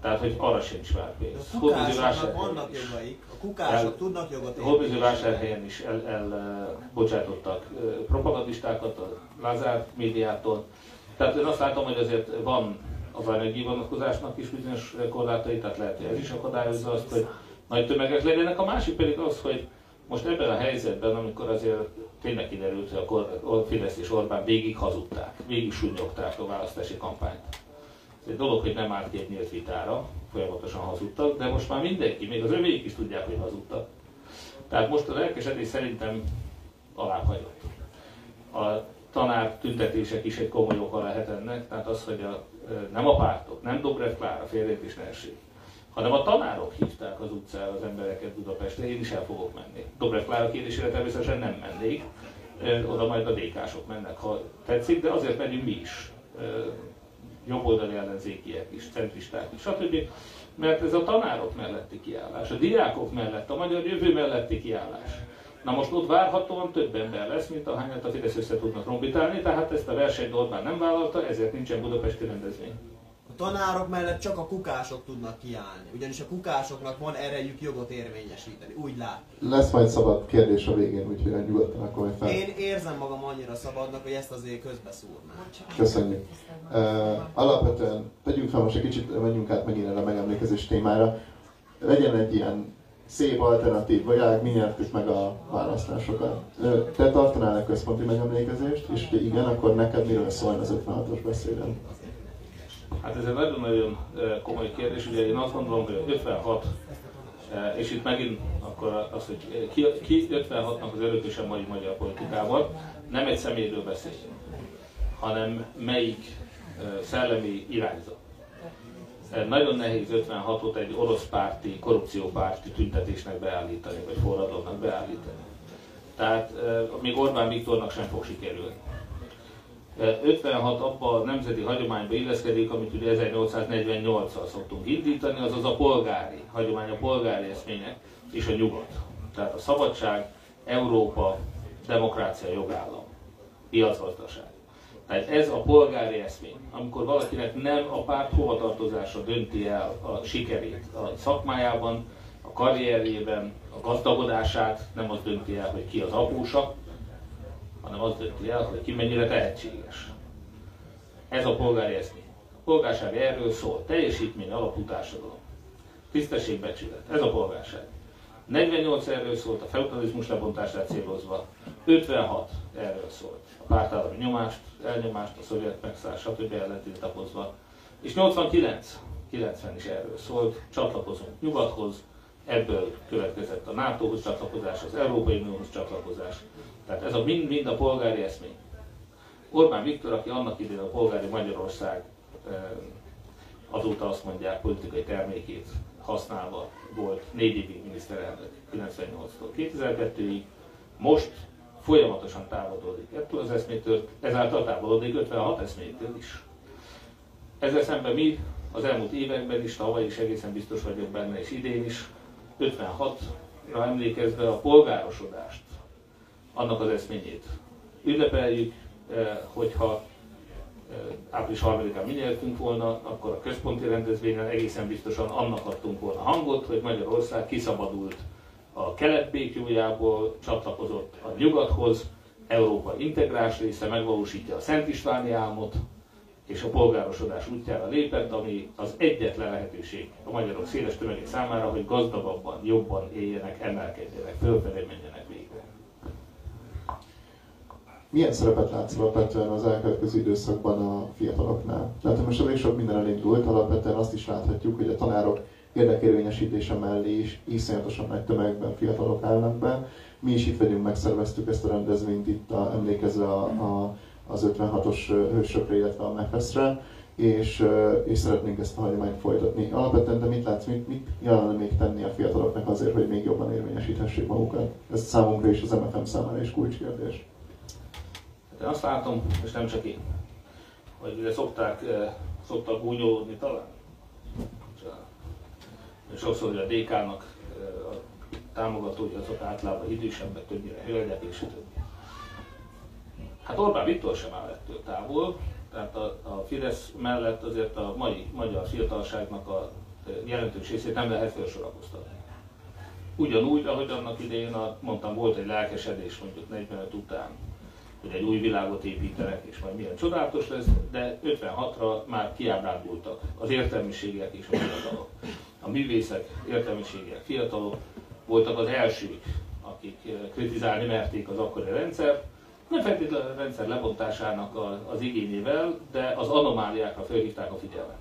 Tehát, hogy arra sincs már pénz. A kukásoknak vannak jogaik, a kukások el, tudnak jogot Hódműző vásárhelyen is elbocsátottak el, el, eh, propagandistákat a Lázár médiától, Tehát én azt látom, hogy azért van az anyagi vonatkozásnak is bizonyos korlátai, tehát lehet, hogy ez is akadályozza azt, hogy nagy tömegek legyenek. A másik pedig az, hogy most ebben a helyzetben, amikor azért tényleg kiderült, hogy a Fidesz és Orbán végig hazudták, végig sunyogták a választási kampányt. Ez egy dolog, hogy nem állt egy nyílt vitára, folyamatosan hazudtak, de most már mindenki, még az övék is tudják, hogy hazudtak. Tehát most a lelkesedés szerintem alábbhagyott. A tanár tüntetések is egy komoly oka lehet ennek, tehát az, hogy a, nem a pártok, nem Dobrev Klára, félrét is ne essék, hanem a tanárok hívták az utcára az embereket Budapestre, én is el fogok menni. Dobrev Klára kérdésére természetesen nem mennék, oda majd a DK-sok mennek, ha tetszik, de azért megyünk mi is. Jobboldali ellenzékiek is, centristák is, stb. Mert ez a tanárok melletti kiállás, a diákok mellett, a magyar jövő melletti kiállás. Na most ott várhatóan több ember lesz, mint ahányat a Fidesz össze tudnak rombitálni, tehát ezt a versenyt Orbán nem vállalta, ezért nincsen budapesti rendezvény tanárok mellett csak a kukások tudnak kiállni, ugyanis a kukásoknak van erejük jogot érvényesíteni, úgy lát. Lesz majd szabad kérdés a végén, úgyhogy nyugodtan akkor majd fel. Én érzem magam annyira szabadnak, hogy ezt azért közbeszúrnám. Köszönjük. Uh, alapvetően tegyünk fel most egy kicsit, menjünk át megint erre a megemlékezés témára. Legyen egy ilyen szép alternatív világ, mi nyertük meg a választásokat. Te tartanál-e központi megemlékezést, és ha igen, akkor neked miről szólna az 56-os beszéden? Hát ez egy nagyon-nagyon komoly kérdés, ugye én azt gondolom, hogy 56, és itt megint akkor az, hogy ki, ki 56-nak az örököse mai magyar politikával, nem egy személyről beszéljünk, hanem melyik szellemi irányzat. Nagyon nehéz 56-ot egy orosz párti, korrupciópárti tüntetésnek beállítani, vagy forradalomnak beállítani. Tehát még Orbán Viktornak sem fog sikerülni. 56 abba a nemzeti hagyományba illeszkedik, amit ugye 1848-al szoktunk indítani, azaz a polgári hagyomány, a polgári eszmények és a nyugat. Tehát a szabadság, Európa, demokrácia, jogállam, piacgazdaság. Tehát ez a polgári eszmény, amikor valakinek nem a párt hovatartozása dönti el a sikerét a szakmájában, a karrierjében, a gazdagodását, nem az dönti el, hogy ki az apósa, hanem az dönti el, hogy ki mennyire tehetséges. Ez a polgári eszmény. A polgárság erről szól. Teljesítmény alapú társadalom. Tisztességbecsület. Ez a polgárság. 48 erről szólt, a feudalizmus lebontását célozva. 56 erről szólt. A pártállami nyomást, elnyomást, a szovjet megszállás, stb. ellen tiltakozva. És 89, 90 is erről szólt, csatlakozunk nyugathoz, ebből következett a NATO-hoz csatlakozás, az Európai Unióhoz csatlakozás, tehát ez a mind-mind a polgári eszmény. Orbán Viktor, aki annak idején a polgári Magyarország azóta azt mondják politikai termékét használva volt négy évig miniszterelnök 98-tól 2002-ig, most folyamatosan távolodik ettől az eszmétől, ezáltal távolodik 56 eszmétől is. Ezzel szemben mi az elmúlt években is, tavaly is egészen biztos vagyok benne, és idén is 56-ra emlékezve a polgárosodást annak az eszményét. Ünnepeljük, eh, hogyha eh, április 3-án mi nyertünk volna, akkor a központi rendezvényen egészen biztosan annak adtunk volna hangot, hogy Magyarország kiszabadult a kelet békjójából, csatlakozott a nyugathoz, Európa integrás része, megvalósítja a Szent Istváni álmot, és a polgárosodás útjára lépett, ami az egyetlen lehetőség a magyarok széles tömegé számára, hogy gazdagabban, jobban éljenek, emelkedjenek, fölfelé menjenek milyen szerepet látsz alapvetően az elkövetkező időszakban a fiataloknál? Tehát most elég sok minden elindult, alapvetően azt is láthatjuk, hogy a tanárok érdekérvényesítése mellé is iszonyatosan nagy tömegben fiatalok állnak be. Mi is itt vagyunk, megszerveztük ezt a rendezvényt itt a, emlékezve a, a, az 56-os hősökre, illetve a Nefeszre, és, és szeretnénk ezt a hagyományt folytatni. Alapvetően te mit látsz, mit, mit jelenne még tenni a fiataloknak azért, hogy még jobban érvényesíthessék magukat? Ez számunkra és az MFM számára is kulcskérdés. Én azt látom, és nem csak én, hogy szokták, eh, szoktak gúnyolódni talán. És sokszor hogy a DK-nak eh, a támogatói azok általában idősebbek, többnyire hölgyek és többi. Hát Orbán Viktor sem áll ettől távol, tehát a, a Fidesz mellett azért a mai magyar fiatalságnak a eh, jelentős részét nem lehet felsorakoztatni. Ugyanúgy, ahogy annak idején, a, mondtam, volt egy lelkesedés mondjuk 45 után, hogy egy új világot építenek, és majd milyen csodálatos lesz, de 56-ra már kiábrándultak az értelmiségiek és a fiatalok. A művészek, értelmiségiek, fiatalok voltak az elsők, akik eh, kritizálni merték az akkori rendszert, nem feltétlenül a rendszer lebontásának az igényével, de az anomáliákra felhívták a figyelmet.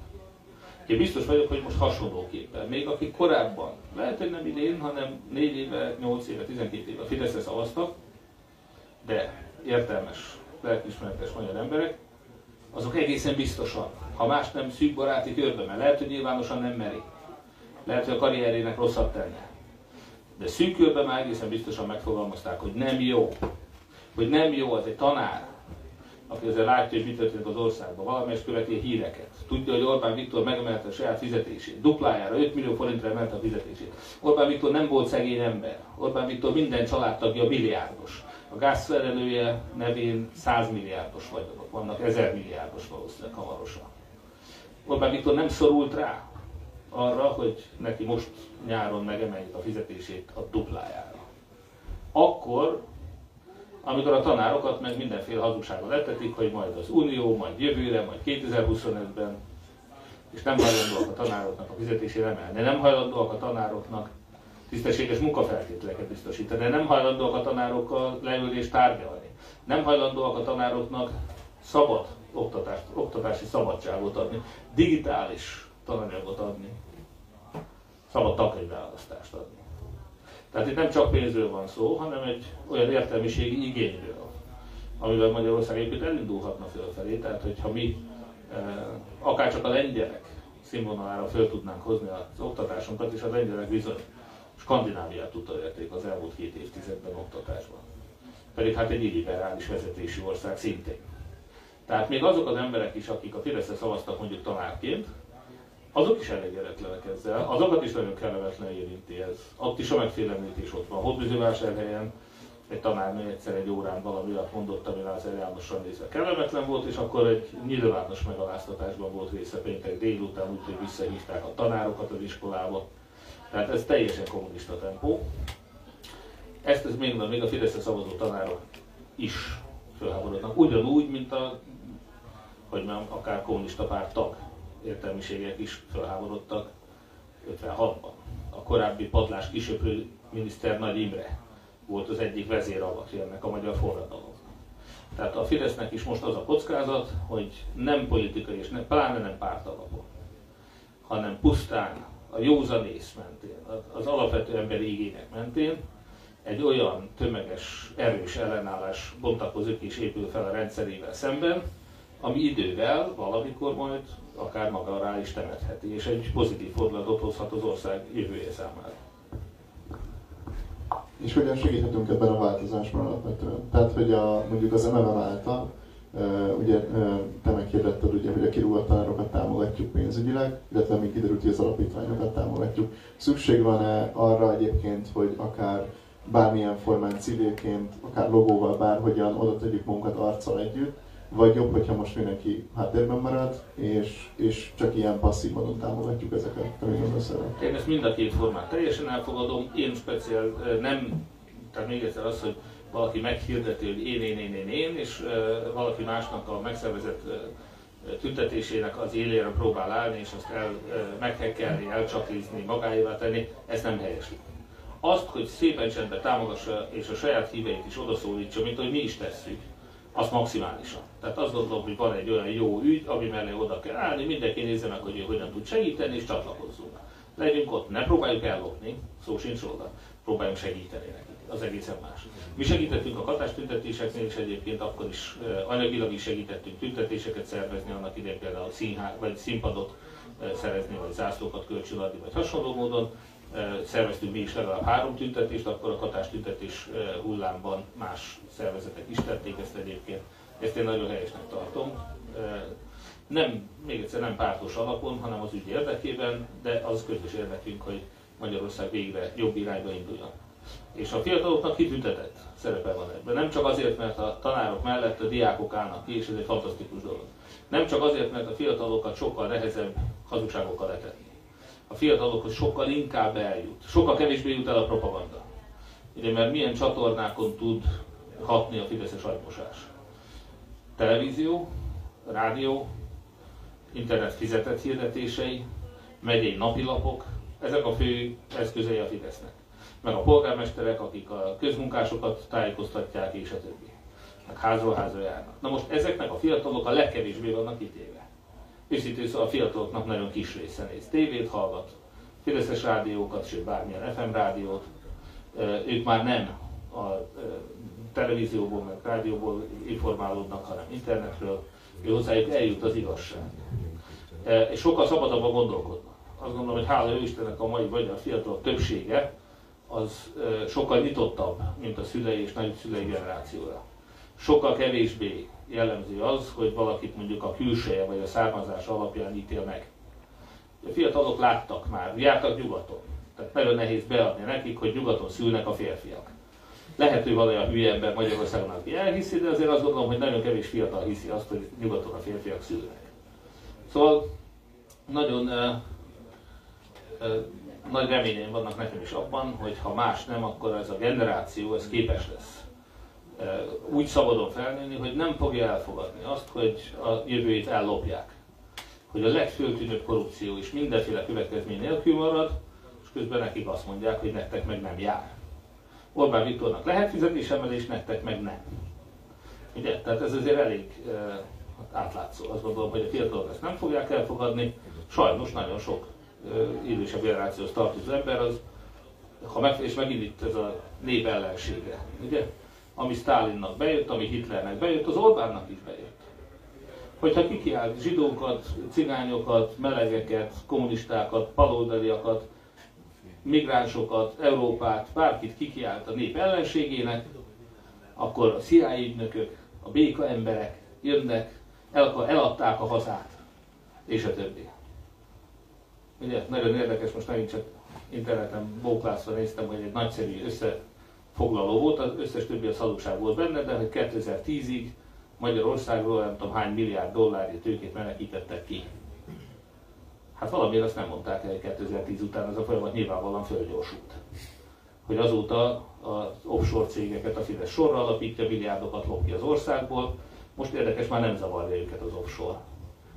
Én biztos vagyok, hogy most hasonlóképpen, még akik korábban, lehet, hogy nem idén, hanem 4 éve, 8 éve, 12 éve Fideszre szavaztak, de értelmes, lelkismeretes magyar emberek, azok egészen biztosan, ha más nem szűk baráti körben, mert lehet, hogy nyilvánosan nem meri, lehet, hogy a karrierének rosszat tenne, de szűk körben már egészen biztosan megfogalmazták, hogy nem jó, hogy nem jó az egy tanár, aki azért látja, hogy mi történik az országban, valamelyest követi a híreket. Tudja, hogy Orbán Viktor megemelte a saját fizetését, duplájára, 5 millió forintra emelte a fizetését. Orbán Viktor nem volt szegény ember. Orbán Viktor minden családtagja milliárdos. A gázszerelője nevén 100 milliárdos vagyok, vannak 1000 milliárdos valószínűleg hamarosan. Orbán Viktor nem szorult rá arra, hogy neki most nyáron megemeljük a fizetését a duplájára. Akkor amikor a tanárokat meg mindenféle hazugságon letetik, hogy majd az Unió, majd jövőre, majd 2025-ben, és nem hajlandóak a tanároknak a fizetésére emelni, nem hajlandóak a tanároknak tisztességes munkafeltételeket biztosítani, nem hajlandóak a tanárokkal leülni és tárgyalni, nem hajlandóak a tanároknak szabad oktatást, oktatási szabadságot adni, digitális tananyagot adni, szabad tankönyvválasztást adni. Tehát itt nem csak pénzről van szó, hanem egy olyan értelmiségi igényről, amivel Magyarország egyébként elindulhatna fölfelé. Tehát, hogyha mi e, akár csak a lengyelek színvonalára föl tudnánk hozni az oktatásunkat, és a lengyelek bizony Skandináviát utolérték az elmúlt két évtizedben oktatásban. Pedig hát egy illiberális vezetésű ország szintén. Tehát még azok az emberek is, akik a Fideszre szavaztak mondjuk tanárként, azok is elégedetlenek ezzel, azokat is nagyon kellemetlen érinti ez. Ott is a megfélemlítés ott van. Hódműzővásárhelyen egy tanárnő egyszer egy órán valami olyat mondott, ami Lázár Jánosra nézve kellemetlen volt, és akkor egy nyilvános megaláztatásban volt része péntek délután, úgyhogy visszahívták a tanárokat az iskolába. Tehát ez teljesen kommunista tempó. Ezt ez még, még a Fideszre szavazó tanárok is felháborodnak. Ugyanúgy, mint a, hogy nem akár kommunista párt tag értelmiségek is felháborodtak 56-ban. A korábbi padlás kisöprő miniszter Nagy Imre volt az egyik vezéralakja ennek a magyar forradalomnak. Tehát a Fidesznek is most az a kockázat, hogy nem politikai és nem, pláne nem párt alapon, hanem pusztán a józanész mentén, az alapvető emberi igények mentén egy olyan tömeges, erős ellenállás bontakozik és épül fel a rendszerével szemben, ami idővel valamikor majd akár maga rá is temetheti, és egy pozitív fordulatot hozhat az ország jövője számára. És hogyan segíthetünk ebben a változásban alapvetően? Tehát, hogy a, mondjuk az MMM által, ugye te meghirdetted, ugye, hogy a kirúgott tanárokat támogatjuk pénzügyileg, illetve még kiderült, hogy az alapítványokat támogatjuk. Szükség van-e arra egyébként, hogy akár bármilyen formán civilként, akár logóval, bárhogyan oda tegyük munkat arccal együtt, vagy jobb, hogyha most mindenki háttérben marad, és, és csak ilyen passzív módon támogatjuk ezeket, amit gondolsz Én ezt mind a két formát teljesen elfogadom, én speciál nem, tehát még egyszer az, hogy valaki meghirdeti, hogy én, én, én, én, én, és valaki másnak a megszervezett tüntetésének az élére próbál állni, és azt el, meghekkelni, elcsaklizni, magáévá tenni, ez nem helyes. Azt, hogy szépen csendben támogassa és a saját híveit is odaszólítsa, mint hogy mi is tesszük, az maximálisan. Tehát azt gondolom, hogy van egy olyan jó ügy, ami mellé oda kell állni, mindenki nézze meg, hogy hogyan tud segíteni, és csatlakozzunk. Legyünk ott, ne próbáljuk ellopni, szó sincs róla, próbáljunk segíteni nekik. Az egészen más. Mi segítettünk a katás tüntetéseknél, és egyébként akkor is anyagilag is segítettünk tüntetéseket szervezni, annak idején például színház, vagy színpadot szerezni, vagy zászlókat kölcsönadni, vagy hasonló módon szerveztünk mi is legalább három tüntetést, akkor a katás tüntetés hullámban más szervezetek is tették ezt egyébként. Ezt én nagyon helyesnek tartom. Nem, még egyszer nem pártos alapon, hanem az ügy érdekében, de az közös érdekünk, hogy Magyarország végre jobb irányba induljon. És a fiataloknak kitüntetett szerepe van ebben. Nem csak azért, mert a tanárok mellett a diákok állnak ki, és ez egy fantasztikus dolog. Nem csak azért, mert a fiatalokat sokkal nehezebb hazugságokkal letetni a fiatalokhoz sokkal inkább eljut, sokkal kevésbé jut el a propaganda. Ugye, mert milyen csatornákon tud hatni a fideszes agymosás. Televízió, rádió, internet fizetett hirdetései, megyei napilapok, ezek a fő eszközei a Fidesznek. Meg a polgármesterek, akik a közmunkásokat tájékoztatják, és a többi. Meg házról házra járnak. Na most ezeknek a fiatalok a legkevésbé vannak kitéve. Őszintén szóval a fiataloknak nagyon kis része néz tévét, hallgat, Fideszes rádiókat, sőt bármilyen FM rádiót. Ők már nem a televízióból, meg rádióból informálódnak, hanem internetről. Ő hozzájuk eljut az igazság. És sokkal szabadabban gondolkodnak. Azt gondolom, hogy hála Istennek a mai magyar fiatalok többsége az sokkal nyitottabb, mint a szülei és nagyszülei generációra. Sokkal kevésbé jellemző az, hogy valakit mondjuk a külseje vagy a származás alapján ítél meg. A fiatalok láttak már, jártak nyugaton. Tehát nagyon nehéz beadni nekik, hogy nyugaton szülnek a férfiak. Lehet, hogy valami hülye ember Magyarországon, aki elhiszi, de azért azt gondolom, hogy nagyon kevés fiatal hiszi azt, hogy nyugaton a férfiak szülnek. Szóval nagyon uh, nagy reményeim vannak nekem is abban, hogy ha más nem, akkor ez a generáció ez képes lesz úgy szabadon felnőni, hogy nem fogja elfogadni azt, hogy a jövőjét ellopják. Hogy a legföltűnőbb korrupció is mindenféle következmény nélkül marad, és közben nekik azt mondják, hogy nektek meg nem jár. Orbán Viktornak lehet fizetésemelés, nektek meg nem. Ugye? Tehát ez azért elég uh, átlátszó. Azt gondolom, hogy a fiatalok ezt nem fogják elfogadni. Sajnos nagyon sok idősebb generációhoz tartozó ember az, ha meg, és megint itt ez a nép ellensége. Ugye? Ami Stalinnak bejött, ami Hitlernek bejött, az Orbánnak is bejött. Hogyha kikiált zsidókat, cigányokat, melegeket, kommunistákat, baloldaliakat, migránsokat, Európát, bárkit kikiált a nép ellenségének, akkor a CIA ügynökök, a béka emberek jönnek, el, eladták a hazát, és a többi. Ugye, nagyon érdekes, most megint csak interneten bóklászva néztem, hogy egy nagyszerű összefoglaló volt, az összes többi a szalugság volt benne, de hogy 2010-ig Magyarországról nem tudom hány milliárd dollárnyi tőkét menekítettek ki. Hát valamiért azt nem mondták el, hogy 2010 után ez a folyamat nyilvánvalóan fölgyorsult. Hogy azóta az offshore cégeket a Fidesz sorra alapítja, milliárdokat lop az országból, most érdekes, már nem zavarja őket az offshore.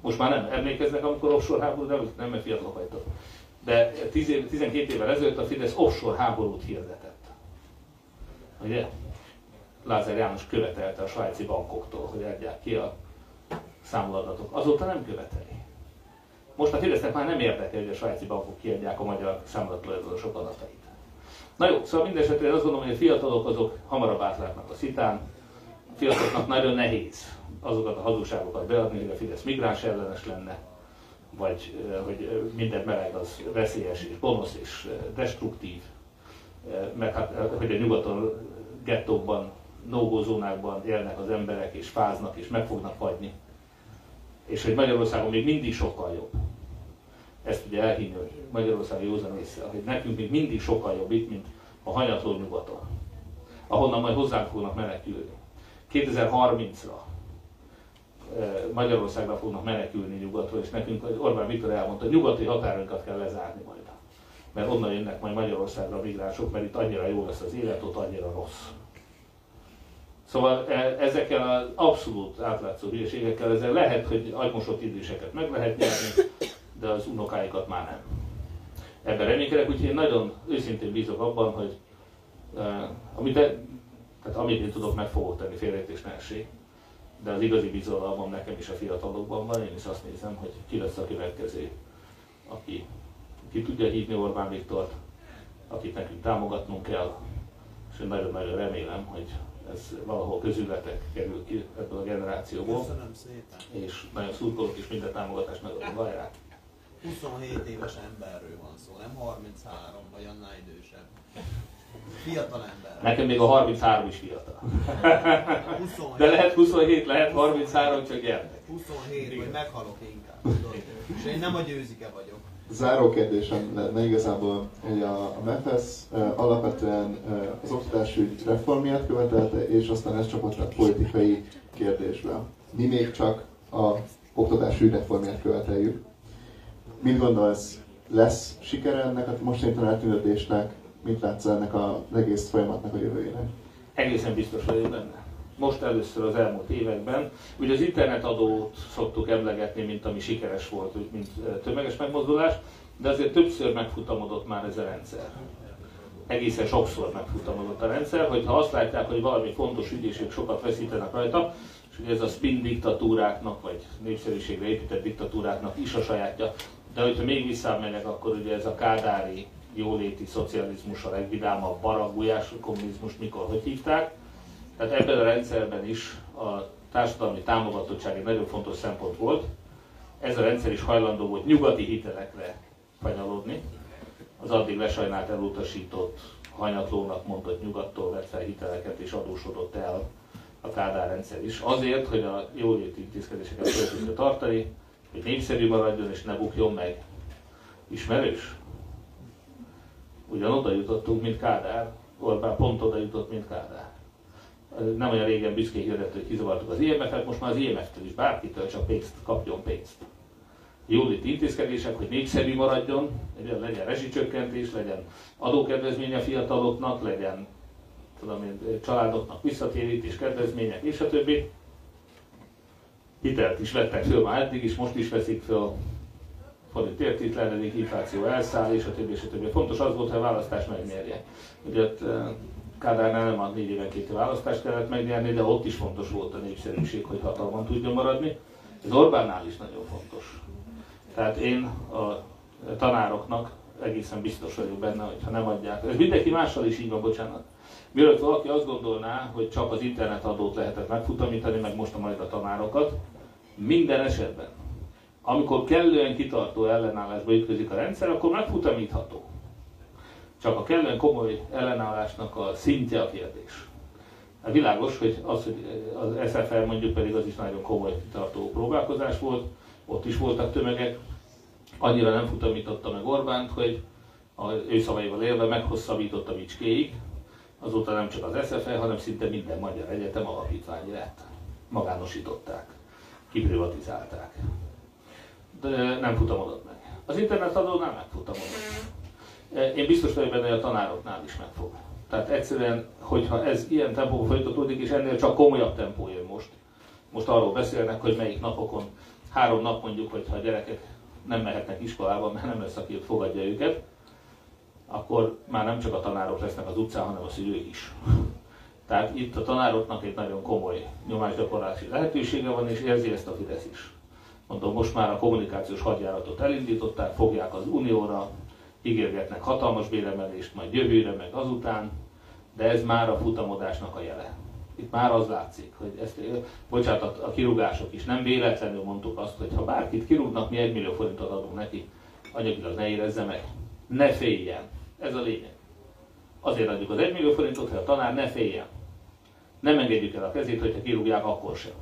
Most már nem emlékeznek, amikor offshore háború, nem, nem mert fiatalok vagytok. De 10 év, 12 évvel ezelőtt a Fidesz offshore háborút hirdetett. Ugye? Lázár János követelte a svájci bankoktól, hogy adják ki a számoladatok. Azóta nem követeli. Most a Fidesznek már nem érdekel, hogy a svájci bankok kiadják a magyar számolatlajozósok adatait. Na jó, szóval mindesetre azt gondolom, hogy a fiatalok azok hamarabb átlátnak a szitán. A fiataloknak nagyon nehéz azokat a hazugságokat beadni, hogy a Fidesz migráns ellenes lenne, vagy hogy minden meleg az veszélyes és gonosz és destruktív, meg hát, hogy a nyugaton gettókban, nógózónákban élnek az emberek, és fáznak, és meg fognak fagyni. És hogy Magyarországon még mindig sokkal jobb ezt ugye elhinni, hogy Magyarország józan észre, hogy nekünk még mindig sokkal jobb itt, mint a hanyatló nyugaton, ahonnan majd hozzánk fognak menekülni. 2030-ra Magyarországra fognak menekülni nyugatról, és nekünk Orbán Viktor elmondta, hogy nyugati határokat kell lezárni majd. Mert onnan jönnek majd Magyarországra a migránsok, mert itt annyira jó lesz az élet, ott annyira rossz. Szóval e, ezekkel az abszolút átlátszó hülyeségekkel ezzel lehet, hogy agymosott időseket meg lehet nyerni, de az unokáikat már nem. Ebben reménykedek, úgyhogy én nagyon őszintén bízok abban, hogy uh, amit, tehát amit én tudok, meg fogok tenni, félrejtés ne De az igazi bizalmam nekem is a fiatalokban van, én is azt nézem, hogy ki lesz a következő, aki ki tudja hívni Orbán Viktort, akit nekünk támogatnunk kell, és én nagyon-nagyon remélem, hogy ez valahol közületek kerül ki ebből a generációból. Köszönöm szépen. És nagyon szurkolok, és minden támogatást megadom. Vajrá! 27 éves emberről van szó, nem 33 vagy annál idősebb. Fiatal ember. Nekem még a 33 is fiatal. 27. De lehet 27, lehet 33, csak gyertek. 27, vagy meghalok inkább. És én nem a győzike vagyok. Záró kérdésem lenne igazából, hogy a, a MEFESZ uh, alapvetően az oktatásügy reformját követelte, és aztán ez csapott le politikai kérdésbe. Mi még csak a oktatásügy reformját követeljük. Mit gondolsz, lesz sikere ennek a mostani tanártüntetésnek? Mit látsz ennek az egész folyamatnak a jövőjének? Egészen biztos vagyok benne. Most először az elmúlt években. Ugye az internetadót szoktuk emlegetni, mint ami sikeres volt, mint tömeges megmozdulás, de azért többször megfutamodott már ez a rendszer. Egészen sokszor megfutamodott a rendszer, hogyha azt látják, hogy valami fontos ügy, sokat veszítenek rajta, és ugye ez a spin diktatúráknak, vagy népszerűségre épített diktatúráknak is a sajátja. De hogyha még visszamegyek, akkor ugye ez a kádári jóléti szocializmus, a legvidámabb baragújás kommunizmus, mikor hogy hívták. Tehát ebben a rendszerben is a társadalmi támogatottság egy nagyon fontos szempont volt. Ez a rendszer is hajlandó volt nyugati hitelekre fanyalodni. Az addig lesajnált, elutasított, hanyatlónak mondott nyugattól vett fel hiteleket és adósodott el a Kádár rendszer is. Azért, hogy a jóléti intézkedéseket tudja tartani, hogy népszerű maradjon és ne bukjon meg. Ismerős? Ugyan oda jutottunk, mint Kádár, Orbán pont oda jutott, mint Kádár. Nem olyan régen büszkén hirdett, hogy kizavartuk az IMF-et, most már az IMF-től is bárkitől csak pénzt kapjon pénzt. Jóléti intézkedések, hogy népszerű maradjon, legyen rezsicsökkentés, legyen adókedvezmény a fiataloknak, legyen tudom én, családoknak visszatérítés, kedvezmények és a többi. Hitelt is vettek föl már eddig is, most is veszik föl, forint tértétlenedik, infláció elszáll, és a többi, és a többi. Fontos az volt, hogy a választást megnyerje. Ugye ott eh, Kádárnál nem ad négy évenkénti választást kellett megnyerni, de ott is fontos volt a népszerűség, hogy hatalman tudjon maradni. Ez Orbánnál is nagyon fontos. Tehát én a tanároknak egészen biztos vagyok benne, hogy ha nem adják. Ez mindenki mással is így van, bocsánat. Mielőtt valaki azt gondolná, hogy csak az internetadót lehetett megfutamítani, meg most a majd a tanárokat, minden esetben amikor kellően kitartó ellenállásba ütközik a rendszer, akkor megfutamítható. Csak a kellően komoly ellenállásnak a szintje a kérdés. Hát világos, hogy az, hogy az SFL mondjuk pedig az is nagyon komoly kitartó próbálkozás volt, ott is voltak tömegek, annyira nem futamította meg Orbánt, hogy a ő szavaival élve meghosszabbította Vicskéig, azóta nem csak az SFL, hanem szinte minden magyar egyetem alapítvány lett. Magánosították, kiprivatizálták de nem futamodott meg. Az internetadó nem megfutamodott. Én biztos vagyok benne, hogy a tanároknál is meg fog. Tehát egyszerűen, hogyha ez ilyen tempóban folytatódik, és ennél csak komolyabb tempó jön most, most arról beszélnek, hogy melyik napokon, három nap mondjuk, hogyha a gyerekek nem mehetnek iskolába, mert nem lesz, aki fogadja őket, akkor már nem csak a tanárok lesznek az utcán, hanem a szülők is. Tehát itt a tanároknak egy nagyon komoly nyomásgyakorlási lehetősége van, és érzi ezt a Fidesz is. Mondom, most már a kommunikációs hadjáratot elindították, fogják az unióra, ígérgetnek hatalmas béremelést, majd jövőre, meg azután, de ez már a futamodásnak a jele. Itt már az látszik, hogy ezt, bocsánat, a kirúgások is nem véletlenül mondtuk azt, hogy ha bárkit kirúgnak, mi egy millió forintot adunk neki, anyagilag ne érezze meg. Ne féljen. Ez a lényeg. Azért adjuk az egy millió forintot, hogy a tanár ne féljen. Nem engedjük el a kezét, hogyha kirúgják, akkor sem.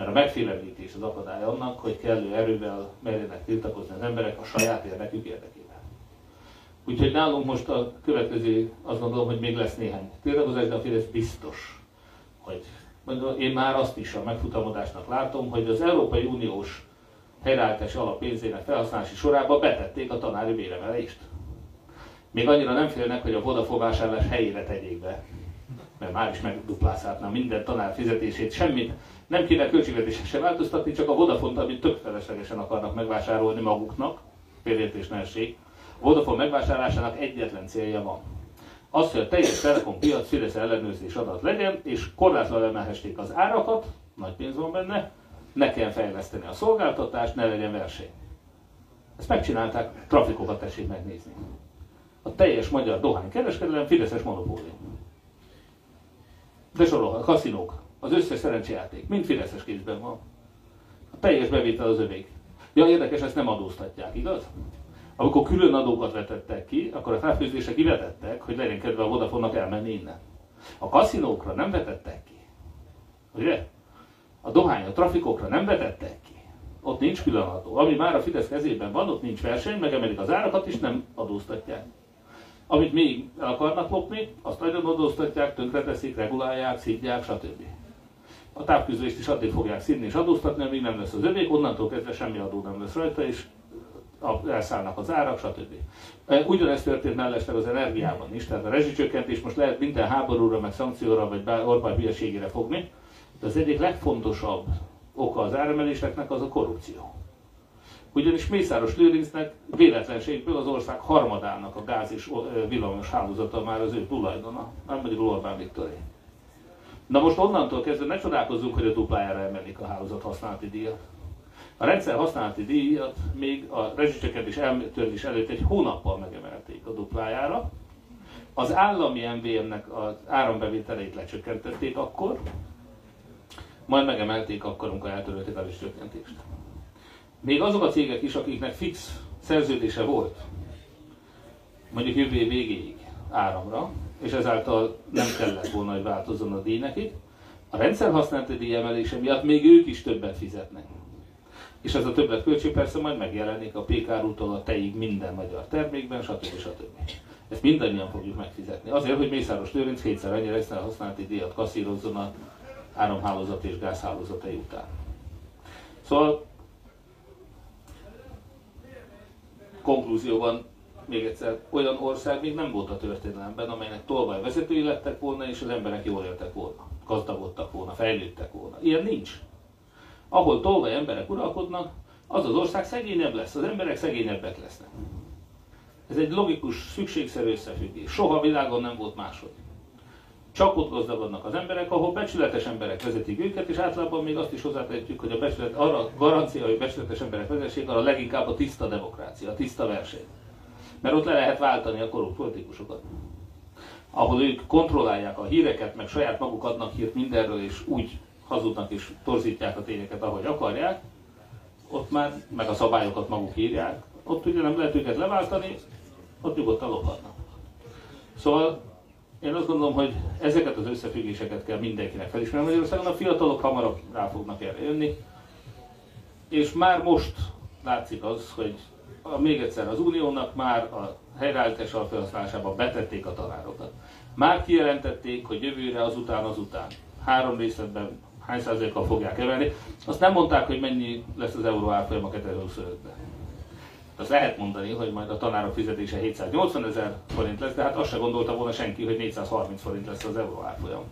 Mert a megfélemlítés az akadály annak, hogy kellő erővel merjenek tiltakozni az emberek a saját érdekük érdekében. Úgyhogy nálunk most a következő, azt gondolom, hogy még lesz néhány tiltakozás, de a Fidesz biztos, hogy én már azt is a megfutamodásnak látom, hogy az Európai Uniós helyreállítási alap pénzének felhasználási sorába betették a tanári béremelést. Még annyira nem félnek, hogy a Vodafone helyére tegyék be, mert már is megduplázhatná minden tanár fizetését, semmit nem kéne költségvetésre se változtatni, csak a Vodafone-t, amit tök feleslegesen akarnak megvásárolni maguknak, félértés ne. A Vodafone megvásárlásának egyetlen célja van. Az, hogy a teljes Telekom piac Fidesz ellenőrzés adat legyen, és korlátlan emelhessék az árakat, nagy pénz van benne, ne kell fejleszteni a szolgáltatást, ne legyen verseny. Ezt megcsinálták, trafikokat tessék megnézni. A teljes magyar dohánykereskedelem Fideszes monopólium. De sorol, a kaszinók, az összes szerencsejáték, mind Fideszes kézben van. A teljes bevétel az övék. Ja, érdekes, ezt nem adóztatják, igaz? Amikor külön adókat vetettek ki, akkor a felfőzések kivetettek, hogy legyen kedve a vodafone elmenni innen. A kaszinókra nem vetettek ki. Ugye? A dohány, a trafikokra nem vetettek ki. Ott nincs külön adó. Ami már a Fidesz kezében van, ott nincs verseny, megemelik az árakat, és nem adóztatják. Amit még el akarnak lopni, azt nagyon adóztatják, tönkreteszik, regulálják, szidják, stb a távközlést is addig fogják színni és adóztatni, amíg nem lesz az övék, onnantól kezdve semmi adó nem lesz rajta, és elszállnak az árak, stb. Ugyanezt történt mellesleg az energiában is, tehát a rezsicsökkentés most lehet minden háborúra, meg szankcióra, vagy Orbán hülyeségére fogni, de az egyik legfontosabb oka az áremeléseknek az a korrupció. Ugyanis Mészáros Lőrincnek véletlenségből az ország harmadának a gáz és villamos hálózata már az ő tulajdona, nem mondjuk Orbán Viktoré. Na most onnantól kezdve ne csodálkozzunk, hogy a duplájára emelik a hálózat használati díjat. A rendszer használati díjat még a rezsicsökkentés eltörlés előtt egy hónappal megemelték a duplájára. Az állami MVM-nek az árambevételeit lecsökkentették akkor, majd megemelték akkor, amikor eltörölték a rezsicsökkentést. Még azok a cégek is, akiknek fix szerződése volt, mondjuk jövő végéig áramra, és ezáltal nem kellett volna, hogy változzon a díj nekik, a rendszer használati díj emelése miatt még ők is többet fizetnek. És ez a többlet költség persze majd megjelenik a pékárútól a teig minden magyar termékben, stb. stb. Ezt mindannyian fogjuk megfizetni. Azért, hogy Mészáros Lőrinc kétszer rendszer használati díjat kasszírozzon a áramhálózat és gázhálózatai után. Szóval konklúzióban még egyszer, olyan ország még nem volt a történelemben, amelynek tolvaj vezetői lettek volna, és az emberek jól éltek volna, gazdagodtak volna, fejlődtek volna. Ilyen nincs. Ahol tolvaj emberek uralkodnak, az az ország szegényebb lesz, az emberek szegényebbek lesznek. Ez egy logikus, szükségszerű összefüggés. Soha a világon nem volt máshogy. Csak ott gazdagodnak az emberek, ahol becsületes emberek vezetik őket, és általában még azt is hozzátehetjük, hogy a becsület, arra garancia, hogy becsületes emberek vezessék, arra leginkább a tiszta demokrácia, a tiszta verseny. Mert ott le lehet váltani a korrupt politikusokat. Ahol ők kontrollálják a híreket, meg saját maguk adnak hírt mindenről, és úgy hazudnak és torzítják a tényeket, ahogy akarják, ott már, meg a szabályokat maguk írják, ott ugye nem lehet őket leváltani, ott nyugodtan lophatnak. Szóval én azt gondolom, hogy ezeket az összefüggéseket kell mindenkinek felismerni Magyarországon, a fiatalok hamarabb rá fognak erre jönni, és már most látszik az, hogy még egyszer az Uniónak már a helyreállítás alapfelhasználásában betették a tanárokat. Már kijelentették, hogy jövőre azután azután három részletben hány százalékkal fogják emelni. Azt nem mondták, hogy mennyi lesz az euró árfolyam a 2025-ben. Azt lehet mondani, hogy majd a tanárok fizetése 780 ezer forint lesz, de hát azt se gondolta volna senki, hogy 430 forint lesz az euró árfolyam.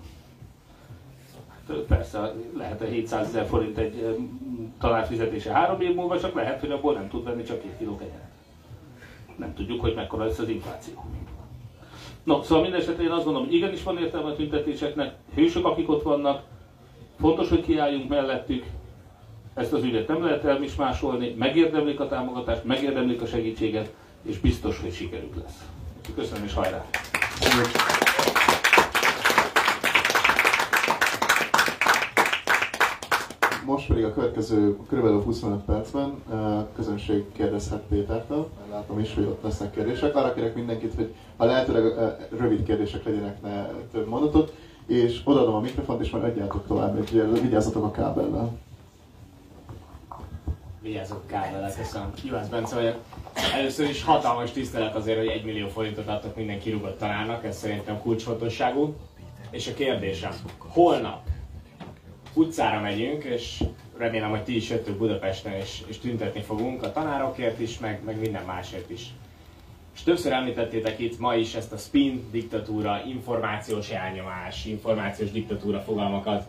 Persze lehet a 700 ezer forint egy tanár fizetése három év múlva, csak lehet, hogy abból nem tud venni csak két kiló kenyeret. Nem tudjuk, hogy mekkora lesz az infláció. No, szóval minden esetre én azt gondolom, hogy igenis van értelme a tüntetéseknek, hősök, akik ott vannak, fontos, hogy kiálljunk mellettük, ezt az ügyet nem lehet elmismásolni, megérdemlik a támogatást, megérdemlik a segítséget, és biztos, hogy sikerük lesz. Köszönöm és hajrá! Most pedig a következő kb. 25 percben közönség kérdezhet Pétertől. Látom is, hogy ott lesznek kérdések. Arra kérek mindenkit, hogy ha lehetőleg rövid kérdések legyenek, ne több mondatot, és odaadom a mikrofont, és majd adjátok tovább, hogy vigyázzatok a kábellel vigyázok kábelek, köszönöm. Ivánc Bence vagyok. Először is hatalmas tisztelet azért, hogy egy millió forintot adtak minden kirúgott tanárnak, ez szerintem kulcsfontosságú. És a kérdésem, holnap utcára megyünk, és remélem, hogy ti is jöttök Budapesten, és, és tüntetni fogunk a tanárokért is, meg, meg minden másért is. És többször említettétek itt ma is ezt a spin diktatúra, információs elnyomás, információs diktatúra fogalmakat.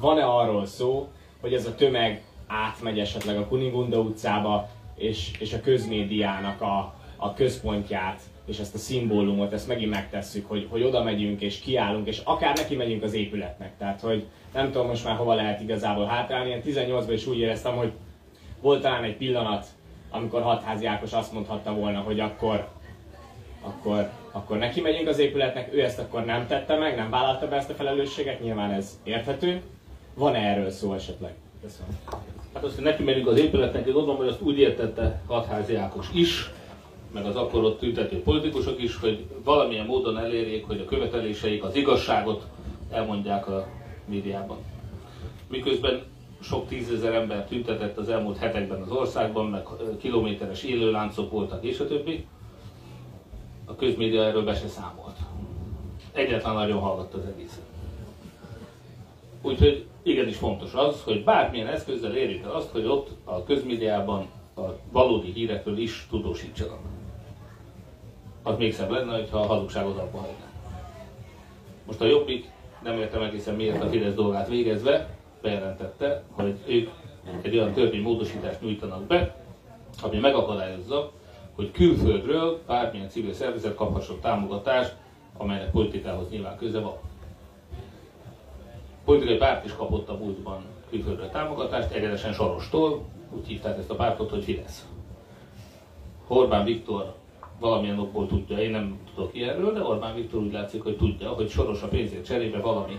Van-e arról szó, hogy ez a tömeg átmegy esetleg a Kunigunda utcába, és, és a közmédiának a, a központját, és ezt a szimbólumot, ezt megint megtesszük, hogy, hogy oda megyünk és kiállunk, és akár neki megyünk az épületnek. Tehát, hogy nem tudom most már hova lehet igazából hátrálni. Én 18-ban is úgy éreztem, hogy volt talán egy pillanat, amikor hatházi Ákos azt mondhatta volna, hogy akkor, akkor, akkor neki megyünk az épületnek, ő ezt akkor nem tette meg, nem vállalta be ezt a felelősséget, nyilván ez érthető. Van-e erről szó esetleg? Köszönöm. Hát azt, hogy neki megyünk az épületnek, én gondolom, hogy azt úgy értette Hatházi Ákos is, meg az akkor ott tüntető politikusok is, hogy valamilyen módon elérjék, hogy a követeléseik az igazságot elmondják a médiában. Miközben sok tízezer ember tüntetett az elmúlt hetekben az országban, meg kilométeres élőláncok voltak, és a többi, a közmédia erről be se számolt. Egyetlen nagyon hallgatta az egészet. Úgyhogy igenis fontos az, hogy bármilyen eszközzel érjük el azt, hogy ott a közmédiában a valódi hírekről is tudósítsanak. Az még szebb lenne, hogyha a hazugságot abba hagynák. Most a Jobbik, nem értem egészen miért a Fidesz dolgát végezve, bejelentette, hogy ők egy olyan törvénymódosítást nyújtanak be, ami megakadályozza, hogy külföldről bármilyen civil szervezet kaphasson támogatást, amelynek politikához nyilván köze van. Politikai párt is kapott a múltban külföldről támogatást, egyenesen Sorostól, úgy hívták ezt a pártot, hogy Fidesz. Orbán Viktor valamilyen okból tudja, én nem tudok ilyenről, de Orbán Viktor úgy látszik, hogy tudja, hogy Soros a pénzért cserébe valami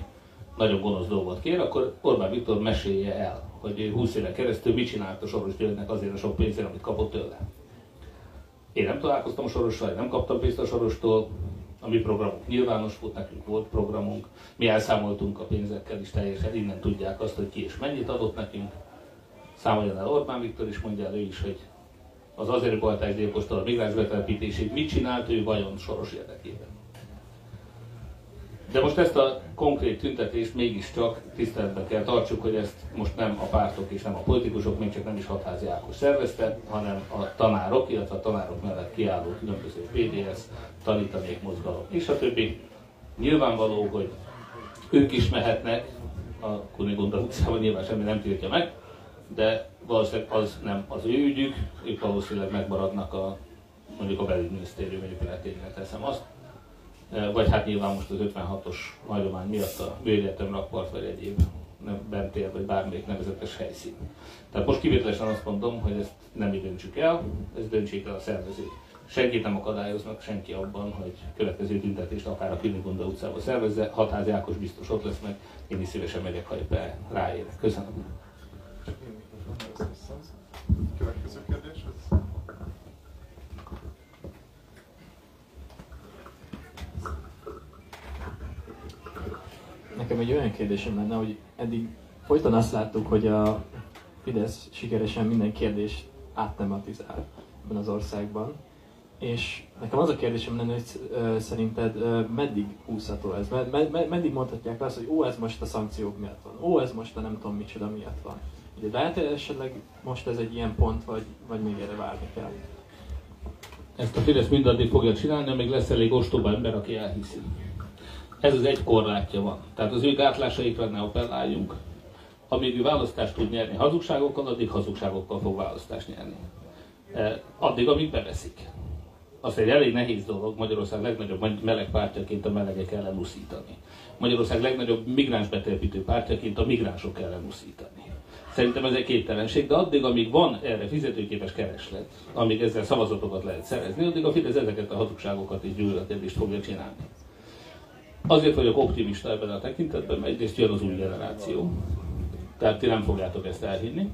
nagyon gonosz dolgot kér, akkor Orbán Viktor mesélje el, hogy 20 éve keresztül mit csinált a Soros Györgynek azért a sok pénzért, amit kapott tőle. Én nem találkoztam Sorossal, nem kaptam pénzt a Sorostól, a mi programunk nyilvános volt, nekünk volt programunk, mi elszámoltunk a pénzekkel is teljesen, innen tudják azt, hogy ki és mennyit adott nekünk. Számoljon el Orbán Viktor is, mondja el ő is, hogy az azért baltás délpostal a migráns betelepítését mit csinált ő vajon soros érdekében. De most ezt a konkrét tüntetést mégiscsak tiszteletben kell tartsuk, hogy ezt most nem a pártok és nem a politikusok, még csak nem is hatházi Ákos szervezte, hanem a tanárok, illetve a tanárok mellett kiálló különböző PDS, tanítanék mozgalom és a többi. Nyilvánvaló, hogy ők is mehetnek a Kunigunda utcában, nyilván semmi nem tiltja meg, de valószínűleg az nem az ő ügyük, ők valószínűleg megmaradnak a mondjuk a belügyminisztérium épületénél teszem azt, e, vagy hát nyilván most az 56-os hagyomány miatt a Bőrjetem rakpart, vagy egyéb bentér, vagy bármelyik nevezetes helyszín. Tehát most kivételesen azt mondom, hogy ezt nem mi döntsük el, ezt döntsék el a szervezők. Senkit nem akadályoznak, senki abban, hogy következő tüntetést akár a Kinigunda utcába szervezze. Hatházi Ákos biztos ott lesz meg, én is szívesen megyek, ha éppen ráérek. Köszönöm. Nekem egy olyan kérdésem lenne, hogy eddig folyton azt láttuk, hogy a Fidesz sikeresen minden kérdést áttematizál ebben az országban. És nekem az a kérdésem lenne, hogy szerinted meddig húzható ez? Meddig mondhatják azt, hogy ó, ez most a szankciók miatt van, ó, ez most a nem tudom micsoda miatt van. Ugye lehet esetleg most ez egy ilyen pont, vagy, vagy még erre várni kell? Ezt a Fidesz mindaddig fogja csinálni, amíg lesz elég ostoba ember, aki elhiszi. Ez az egy korlátja van. Tehát az ő gátlásaikra ne appelláljunk. Amíg ő választást tud nyerni hazugságokkal, addig hazugságokkal fog választást nyerni. E, addig, amíg beveszik. Az egy elég nehéz dolog Magyarország legnagyobb meleg pártjaként a melegek ellen uszítani. Magyarország legnagyobb migráns betelepítő pártjaként a migránsok ellen uszítani. Szerintem ez egy képtelenség, de addig, amíg van erre fizetőképes kereslet, amíg ezzel szavazatokat lehet szerezni, addig a Fidesz ezeket a hazugságokat és gyűlöletedést fogja csinálni. Azért vagyok optimista ebben a tekintetben, mert egyrészt jön az új generáció, tehát ti nem fogjátok ezt elhinni.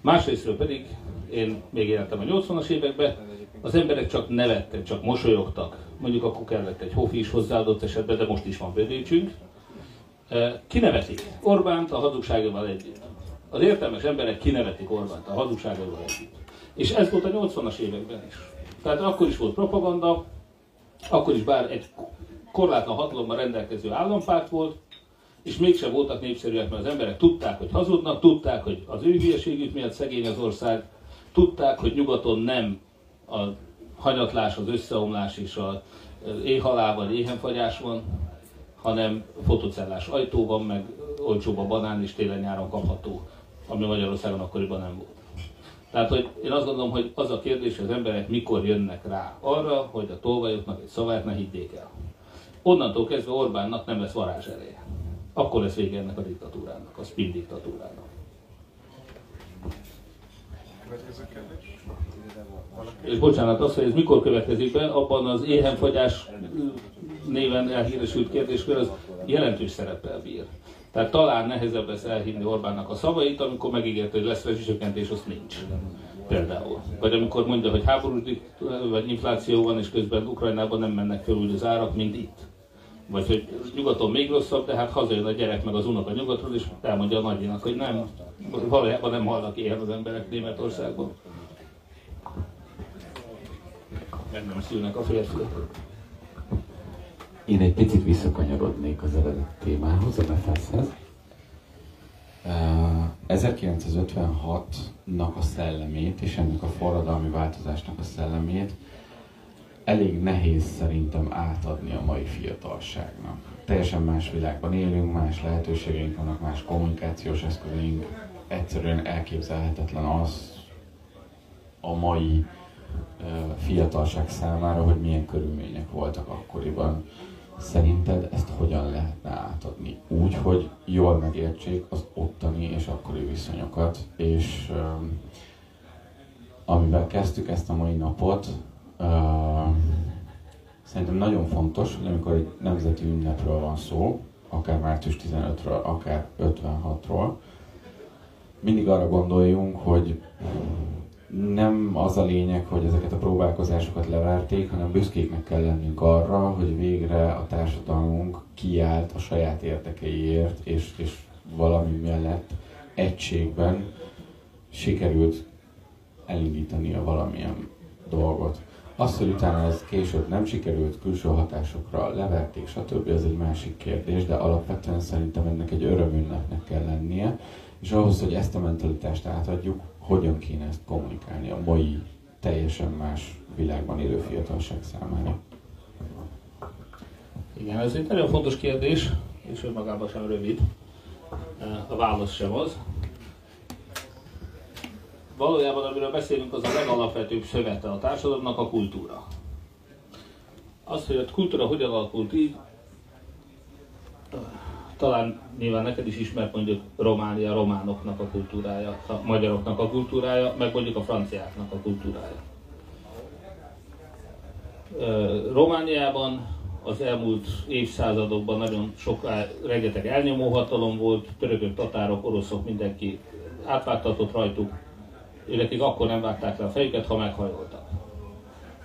Másrésztről pedig én még éltem a 80-as években, az emberek csak nevettek, csak mosolyogtak. Mondjuk akkor kellett egy hofi is hozzáadott esetben, de most is van bödécsünk. Kinevetik Orbánt a hazugságával együtt. Az értelmes emberek kinevetik Orbánt a hazugságával együtt. És ez volt a 80-as években is. Tehát akkor is volt propaganda, akkor is bár egy korlátlan hatalommal rendelkező állampárt volt, és mégsem voltak népszerűek, mert az emberek tudták, hogy hazudnak, tudták, hogy az ő hülyeségük miatt szegény az ország, tudták, hogy nyugaton nem a hanyatlás, az összeomlás és a éhalál vagy éhenfagyás van, hanem fotocellás ajtó van, meg olcsóbb a banán is télen-nyáron kapható ami Magyarországon akkoriban nem volt. Tehát, hogy én azt gondolom, hogy az a kérdés, hogy az emberek mikor jönnek rá arra, hogy a tolvajoknak egy szavát ne higgyék el. Onnantól kezdve Orbánnak nem lesz varázs ereje. Akkor lesz vége ennek a diktatúrának, a spin diktatúrának. És bocsánat, az, hogy ez mikor következik be, abban az éhenfagyás néven elhíresült kérdéskör az jelentős szereppel bír. Tehát talán nehezebb lesz elhinni Orbánnak a szavait, amikor megígérte, hogy lesz rezsicsökkentés, azt nincs. Például. Vagy amikor mondja, hogy háborús vagy infláció van, és közben Ukrajnában nem mennek föl úgy az árak, mint itt. Vagy hogy nyugaton még rosszabb, de hát hazajön a gyerek meg az unoka nyugatról, és elmondja a nagyinak, hogy nem, valójában nem halnak ilyen az emberek Németországban. Meg nem szülnek a férfiak. Én egy picit visszakanyarodnék az eredeti témához, a. Uh, 1956-nak a szellemét és ennek a forradalmi változásnak a szellemét elég nehéz szerintem átadni a mai fiatalságnak. Teljesen más világban élünk, más lehetőségeink vannak, más kommunikációs eszközeink. Egyszerűen elképzelhetetlen az a mai fiatalság számára, hogy milyen körülmények voltak akkoriban. Szerinted ezt hogyan lehetne átadni? Úgy, hogy jól megértsék az ottani és akkori viszonyokat, és amivel kezdtük ezt a mai napot, szerintem nagyon fontos, hogy amikor egy nemzeti ünnepről van szó, akár március 15-ről, akár 56-ról, mindig arra gondoljunk, hogy nem az a lényeg, hogy ezeket a próbálkozásokat leverték, hanem büszkéknek kell lennünk arra, hogy végre a társadalmunk kiállt a saját érdekeiért, és, és valami mellett egységben sikerült elindítani a valamilyen dolgot. Az, hogy utána ez később nem sikerült külső hatásokra leverték, stb. ez egy másik kérdés, de alapvetően szerintem ennek egy örömünnepnek kell lennie, és ahhoz, hogy ezt a mentalitást átadjuk, hogyan kéne ezt kommunikálni a mai teljesen más világban élő fiatalság számára? Igen, ez egy nagyon fontos kérdés, és önmagában sem rövid. A válasz sem az. Valójában, amiről beszélünk, az a legalapvetőbb szövete a társadalomnak a kultúra. Az, hogy a kultúra hogyan alakult így, talán nyilván neked is ismert mondjuk Románia, románoknak a kultúrája, a magyaroknak a kultúrája, meg mondjuk a franciáknak a kultúrája. Romániában az elmúlt évszázadokban nagyon sok, rengeteg elnyomó hatalom volt, törökök, tatárok, oroszok, mindenki átvágtatott rajtuk, őnek akkor nem vágták le a fejüket, ha meghajoltak.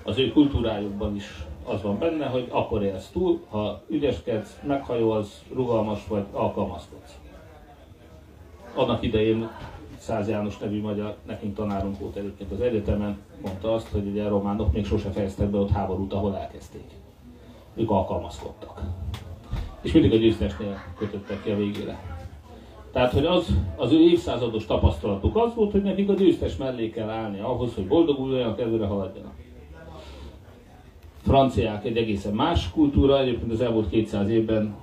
Az ő kultúrájukban is az van benne, hogy akkor élsz túl, ha ügyeskedsz, meghajolsz, rugalmas vagy, alkalmazkodsz. Annak idején Száz János nevű magyar, nekünk tanárunk volt egyébként az egyetemen, mondta azt, hogy ugye a románok még sose fejeztek be ott háborút, ahol elkezdték. Ők alkalmazkodtak. És mindig a győztesnél kötöttek ki a végére. Tehát, hogy az, az ő évszázados tapasztalatuk az volt, hogy nekik a győztes mellé kell állni ahhoz, hogy boldoguljanak, előre haladjanak franciák egy egészen más kultúra, egyébként az elmúlt 200 évben,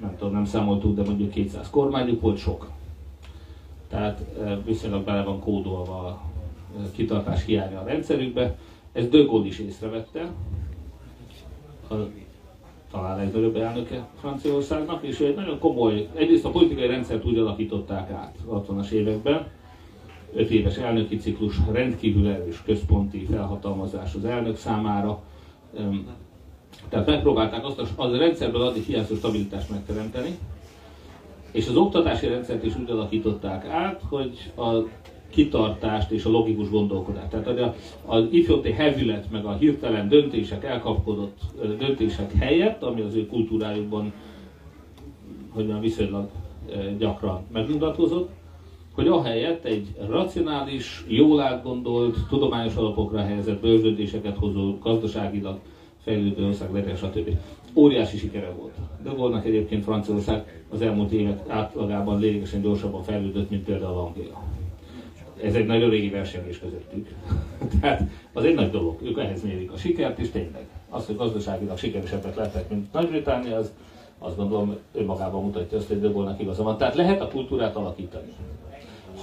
nem tudom, nem számoltuk, de mondjuk 200 kormányuk volt sok. Tehát e, viszonylag bele van kódolva a e, kitartás hiánya a rendszerükbe. Ez De Gaulle is észrevette, a talán legnagyobb elnöke Franciaországnak, és egy nagyon komoly, egyrészt a politikai rendszert úgy alakították át a 60-as években, 5 éves elnöki ciklus, rendkívül erős központi felhatalmazás az elnök számára, tehát megpróbálták azt a, az a rendszerből addig hiányzó stabilitást megteremteni, és az oktatási rendszert is úgy alakították át, hogy a kitartást és a logikus gondolkodást. Tehát hogy az ifjóti hevület, meg a hirtelen döntések, elkapkodott döntések helyett, ami az ő kultúrájukban hogy mondjam, viszonylag gyakran megmutatkozott, hogy ahelyett egy racionális, jól átgondolt, tudományos alapokra helyezett bőrződéseket hozó, gazdaságilag fejlődő ország legyen, stb. Óriási sikere volt. De volnak egyébként Franciaország az elmúlt évek átlagában lényegesen gyorsabban fejlődött, mint például Anglia. Ez egy nagyon régi versengés közöttük. Tehát az egy nagy dolog. Ők ehhez mérik a sikert, és tényleg az, hogy gazdaságilag sikeresebbek lettek, mint Nagy-Britannia, az azt gondolom önmagában mutatja azt, hogy de volna igaza van. Tehát lehet a kultúrát alakítani.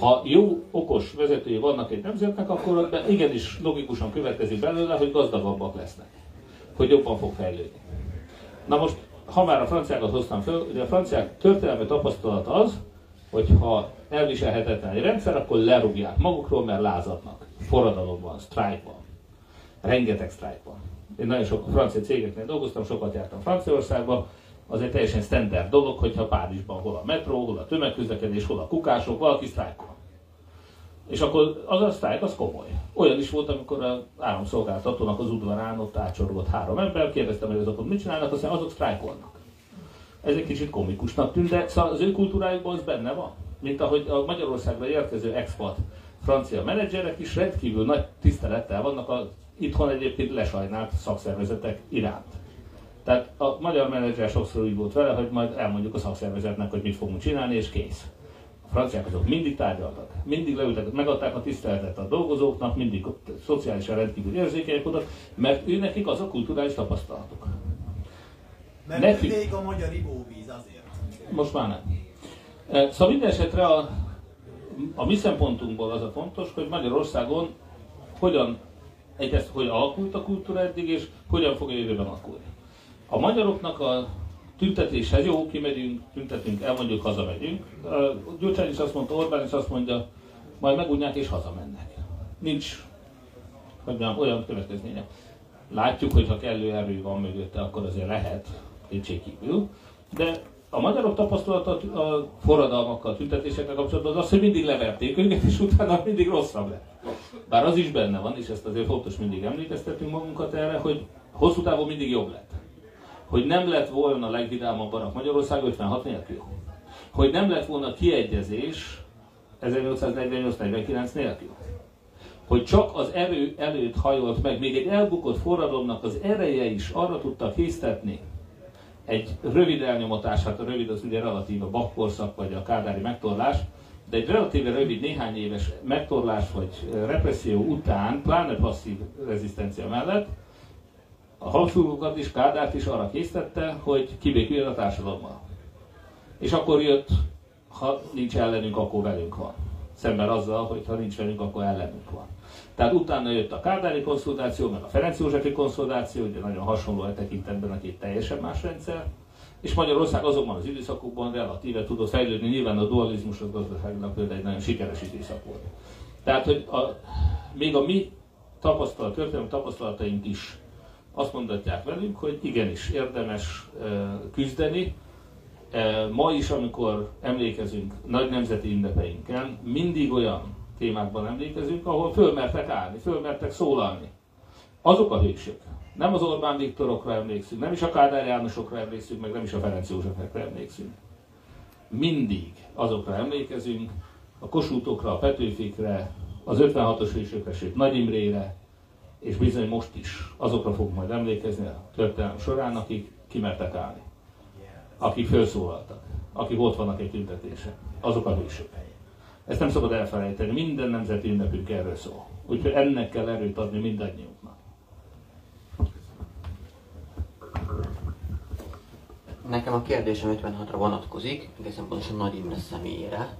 Ha jó, okos vezetői vannak egy nemzetnek, akkor igenis logikusan következik belőle, hogy gazdagabbak lesznek. Hogy jobban fog fejlődni. Na most, ha már a franciákat hoztam fel, ugye a franciák történelmi tapasztalat az, hogy ha elviselhetetlen egy rendszer, akkor lerúgják magukról, mert lázadnak. Forradalom van, sztrájk van. Rengeteg sztrájk van. Én nagyon sok francia cégeknél dolgoztam, sokat jártam Franciaországba, az egy teljesen standard dolog, hogyha Párizsban hol a metró, hol a tömegközlekedés, hol a kukások, valaki sztrájkol. És akkor az a sztrájk az komoly. Olyan is volt, amikor az áramszolgáltatónak az udvarán ott átsorgott három ember, kérdeztem, hogy azok mit csinálnak, aztán azok sztrájkolnak. Ez egy kicsit komikusnak tűnt, de szóval az ő kultúrájukban az benne van. Mint ahogy a Magyarországra érkező expat francia menedzserek is rendkívül nagy tisztelettel vannak az itthon egyébként lesajnált szakszervezetek iránt. Tehát a magyar menedzser sokszor úgy volt vele, hogy majd elmondjuk a szakszervezetnek, hogy mit fogunk csinálni, és kész. A franciák azok mindig tárgyaltak, mindig leültek, megadták a tiszteletet a dolgozóknak, mindig szociálisan rendkívül érzékenyek voltak, mert ő nekik az a kulturális tapasztalatuk. Mert Nekünk. még a magyar ivóvíz azért. Most már nem. Eh, Szóval minden esetre a, a mi szempontunkból az a fontos, hogy Magyarországon hogyan, egyrészt, hogy alakult a kultúra eddig, és hogyan fog a jövőben alakulni. A magyaroknak a tüntetéshez jó, kimegyünk, tüntetünk, elmondjuk, hazamegyünk. Gyurcsány is azt mondta, Orbán is azt mondja, majd megunják és hazamennek. Nincs hogy mondjam, olyan következménye. Látjuk, hogy ha kellő erő van mögötte, akkor azért lehet, kétségkívül. De a magyarok tapasztalata a forradalmakkal, tüntetésekkel kapcsolatban az az, hogy mindig leverték őket, és utána mindig rosszabb lett. Bár az is benne van, és ezt azért fontos mindig emlékeztetünk magunkat erre, hogy hosszú távon mindig jobb lett. Hogy nem lett volna legvidámabb a Magyarország 56 nélkül. Hogy nem lett volna kiegyezés 1848-49 nélkül hogy csak az erő előtt hajolt meg, még egy elbukott forradalomnak az ereje is arra tudta késztetni egy rövid elnyomotás, hát a rövid az ugye relatív a bakkorszak vagy a kádári megtorlás, de egy relatíve rövid néhány éves megtorlás vagy represszió után, pláne passzív rezisztencia mellett, a Habsburgokat is, Kádárt is arra késztette, hogy kibéküljön a társadalommal. És akkor jött, ha nincs ellenünk, akkor velünk van. Szemben azzal, hogy ha nincs velünk, akkor ellenünk van. Tehát utána jött a Kádári konszolidáció, meg a Ferenc Józsefi konszolidáció, ugye nagyon hasonló a tekintetben a két teljesen más rendszer. És Magyarország azokban az időszakokban relatíve tudott fejlődni, nyilván a dualizmus az gazdaságnak például egy nagyon sikeres időszak volt. Tehát, hogy a, még a mi tapasztalat, történelmi tapasztalataink is azt mondatják velünk, hogy igenis érdemes küzdeni. Ma is, amikor emlékezünk nagy nemzeti ünnepeinken, mindig olyan témákban emlékezünk, ahol fölmertek állni, fölmertek szólalni. Azok a hősök. Nem az Orbán Viktorokra emlékszünk, nem is a Kádár Jánosokra emlékszünk, meg nem is a Ferenc Józsefekre emlékszünk. Mindig azokra emlékezünk, a Kossuthokra, a Petőfikre, az 56-os hősökre, sőt Nagy Imrére, és bizony most is azokra fog majd emlékezni a történelem során, akik kimertek állni. Akik felszólaltak, akik ott vannak egy tüntetésen. Azok a hősök. Ezt nem szabad elfelejteni, minden nemzeti ünnepünk erről szól. Úgyhogy ennek kell erőt adni mindannyiunknak. Nekem a kérdésem 56-ra vonatkozik, egészen pontosan Nagy Imre személyére.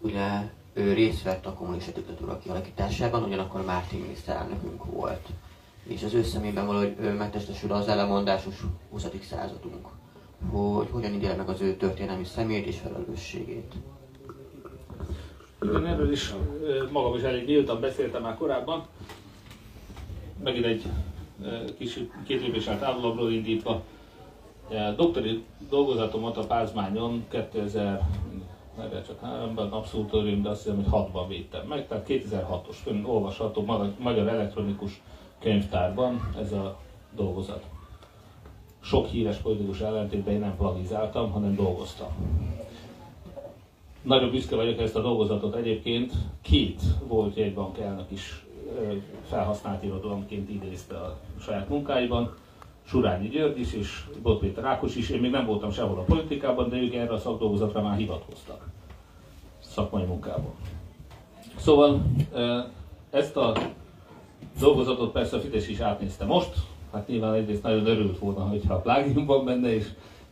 Ugye ő részt vett a kommunista diktatúra kialakításában, ugyanakkor Mártin miniszterelnökünk volt. És az ő szemében valahogy megtestesül az elemondásos 20. századunk. Hogy hogyan ítélje meg az ő történelmi személyét és felelősségét. Igen, erről is magam is elég nyíltan beszéltem már korábban. Megint egy kis két lépéssel távolabbról indítva. Doktori dolgozatomat a Pázmányon 2000 erre csak háromban abszolútorium, de azt hiszem, hogy hatban védtem meg, tehát 2006-os, fönn olvasható Magyar Elektronikus Könyvtárban ez a dolgozat. Sok híres politikus ellentétben én nem plagizáltam, hanem dolgoztam. Nagyon büszke vagyok ezt a dolgozatot egyébként. Két volt jegybank elnök is felhasznált irodalomként idézte a saját munkáiban. Surányi György is, és Péter Ákos is. Én még nem voltam sehol a politikában, de ők erre a szakdolgozatra már hivatkoztak szakmai munkában. Szóval ezt a dolgozatot persze a Fidesz is átnézte most. Hát nyilván egyrészt nagyon örült volna, hogyha plágium van benne, és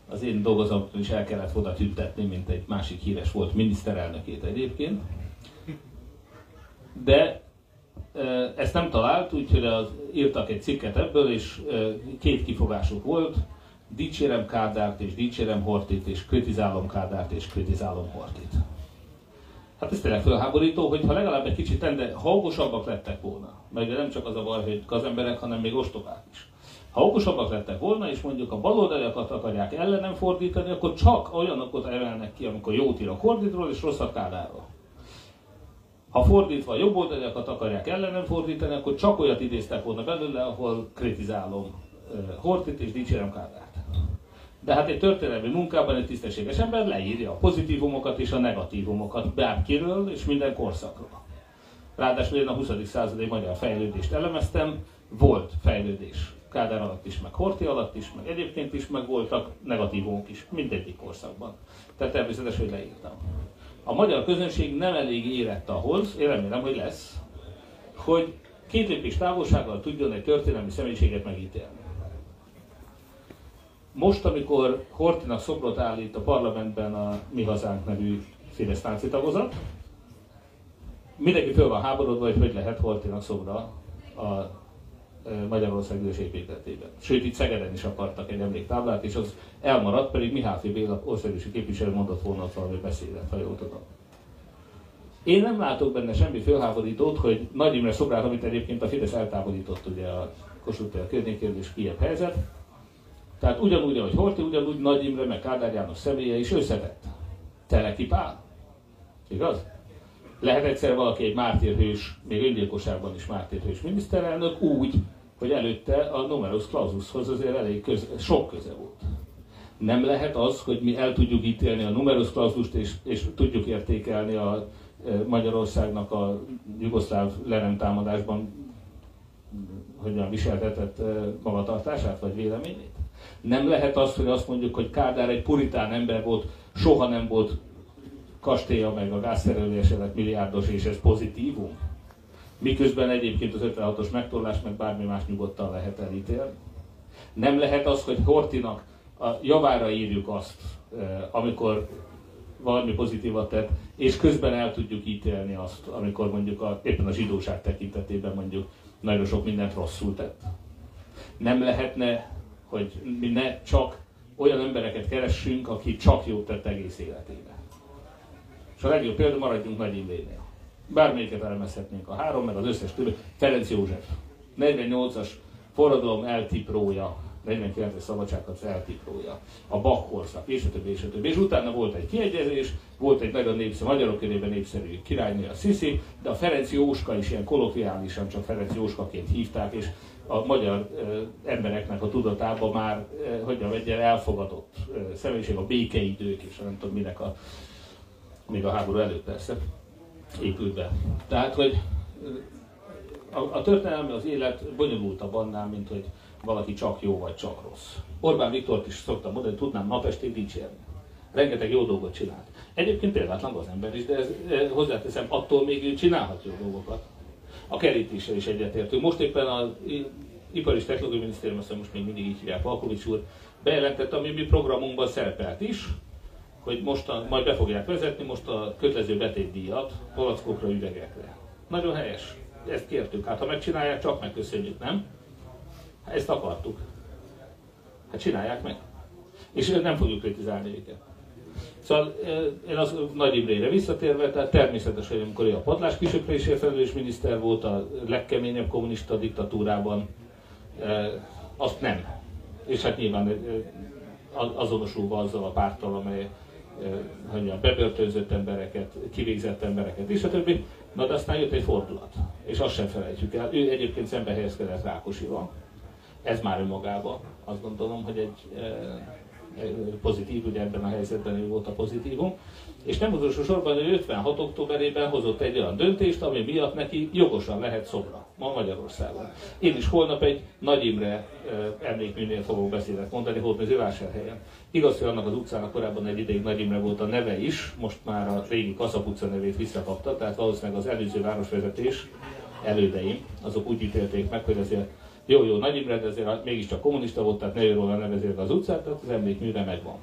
az én dolgozatot is el kellett volna tüntetni, mint egy másik híres volt miniszterelnökét egyébként. De ezt nem talált, úgyhogy az, írtak egy cikket ebből, és két kifogásuk volt, dicsérem Kádárt és dicsérem Hortit, és kritizálom Kádárt és kritizálom Hortit. Hát ez tényleg felháborító, hogy ha legalább egy kicsit ende, hangosabbak lettek volna, meg nem csak az a baj, hogy az emberek, hanem még ostobák is. Ha okosabbak lettek volna, és mondjuk a baloldaliakat akarják ellenem fordítani, akkor csak olyanokat emelnek ki, amikor jót ír a Horditról és rosszat Kádárról. Ha fordítva a jobboldaliakat akarják ellenem fordítani, akkor csak olyat idéztek volna belőle, ahol kritizálom Hortit és dicsérem Kádárt. De hát egy történelmi munkában egy tisztességes ember leírja a pozitívumokat és a negatívumokat bárkiről és minden korszakról. Ráadásul én a 20. századi magyar fejlődést elemeztem, volt fejlődés Kádár alatt is, meg Horti alatt is, meg egyébként is, meg voltak negatívumok is, mindegyik korszakban. Tehát természetes, hogy leírtam. A magyar közönség nem elég érett ahhoz, én remélem, hogy lesz, hogy két lépés távolsággal tudjon egy történelmi személyiséget megítélni. Most, amikor Hortinak szobrot állít a parlamentben a Mi Hazánk nevű Fidesz náci tagozat, mindenki föl van háborodva, hogy hogy lehet Hortinak szobra a Magyarország idős épületében. Sőt, itt Szegeden is akartak egy emléktáblát, és az elmaradt, pedig Mihály Béla országosi képviselő mondott volna valami beszédet, ha jól tudom. Én nem látok benne semmi fölháborítót, hogy Nagy Imre szobrát, amit egyébként a Fidesz eltávolított ugye a Kossuth a környékén és kiebb helyzet. Tehát ugyanúgy, ahogy Horti, ugyanúgy Nagy Imre, meg Kádár János személye is összetett. Teleki Pál. Igaz? Lehet egyszer valaki egy mártírhős, még öngyilkosságban is mártírhős miniszterelnök úgy, hogy előtte a numerus clausushoz azért elég köze, sok köze volt. Nem lehet az, hogy mi el tudjuk ítélni a numerus clausust és, és tudjuk értékelni a Magyarországnak a jugoszláv támadásban hogyan viseltetett magatartását vagy véleményét? Nem lehet az, hogy azt mondjuk, hogy Kádár egy puritán ember volt, soha nem volt kastélya meg a gázszerelése lett milliárdos, és ez pozitívum. Miközben egyébként az 56-os megtorlás meg bármi más nyugodtan lehet elítélni. Nem lehet az, hogy Hortinak a javára írjuk azt, amikor valami pozitívat tett, és közben el tudjuk ítélni azt, amikor mondjuk a, éppen a zsidóság tekintetében mondjuk nagyon sok mindent rosszul tett. Nem lehetne, hogy mi ne csak olyan embereket keressünk, aki csak jót tett egész életében. És a legjobb példa maradjunk Nagy Imrénél. Bármelyiket elemezhetnénk a három, meg az összes többi. Ferenc József, 48-as forradalom eltiprója, 49-es szabadságharc eltiprója, a Bach és a többi, és a többi. És utána volt egy kiegyezés, volt egy nagyon népszerű, magyarok körében népszerű királynő, a Sziszi, de a Ferenc Jóska is ilyen kolokviálisan csak Ferenc Jóskaként hívták, és a magyar e, embereknek a tudatában már, e, hogyan vegyen, elfogadott e, személyiség, a békeidők, és nem tudom minek a még a háború előtt persze, épült be. Tehát, hogy a, a történelmi az élet bonyolultabb annál, mint hogy valaki csak jó vagy csak rossz. Orbán Viktort is szoktam mondani, hogy tudnám napestig dicsérni. Rengeteg jó dolgot csinált. Egyébként példátlan az ember is, de ez, hozzáteszem, attól még ő csinálhat jó dolgokat. A kerítéssel is egyetértünk. Most éppen az Ipar és Technológiai Minisztérium, azt most még mindig így hívják, Valkovics úr, bejelentette, ami mi programunkban szerepelt is, hogy most a, majd be fogják vezetni most a kötelező betétdíjat palackokra, üvegekre. Nagyon helyes. Ezt kértük. Hát ha megcsinálják, csak megköszönjük, nem? Hát ezt akartuk. Hát csinálják meg. És nem fogjuk kritizálni őket. Szóval én az Nagy Imrére visszatérve, tehát természetesen, amikor ő a padlás kisöprésért felelős miniszter volt a legkeményebb kommunista diktatúrában, azt nem. És hát nyilván azonosulva azzal a párttal, amely hogy a bebörtönzött embereket, kivégzett embereket, és a többi. Na de aztán jött egy fordulat, és azt sem felejtjük el. Ő egyébként szembe helyezkedett Rákosival. Ez már önmagában azt gondolom, hogy egy pozitív, ugye ebben a helyzetben ő volt a pozitívum. És nem utolsó sorban ő 56. októberében hozott egy olyan döntést, ami miatt neki jogosan lehet szobra ma Magyarországon. Én is holnap egy Nagy Imre emlékműnél fogok beszédet mondani, Hódmezővásárhelyen. Igaz, hogy annak az utcának korábban egy ideig Nagy Imre volt a neve is, most már a régi Kaszap utca nevét visszakapta, tehát valószínűleg az előző városvezetés elődeim, azok úgy ítélték meg, hogy azért jó, jó, Nagy Imre, de azért mégiscsak kommunista volt, tehát ne róla nevezért az utcát, tehát az emlékműre megvan.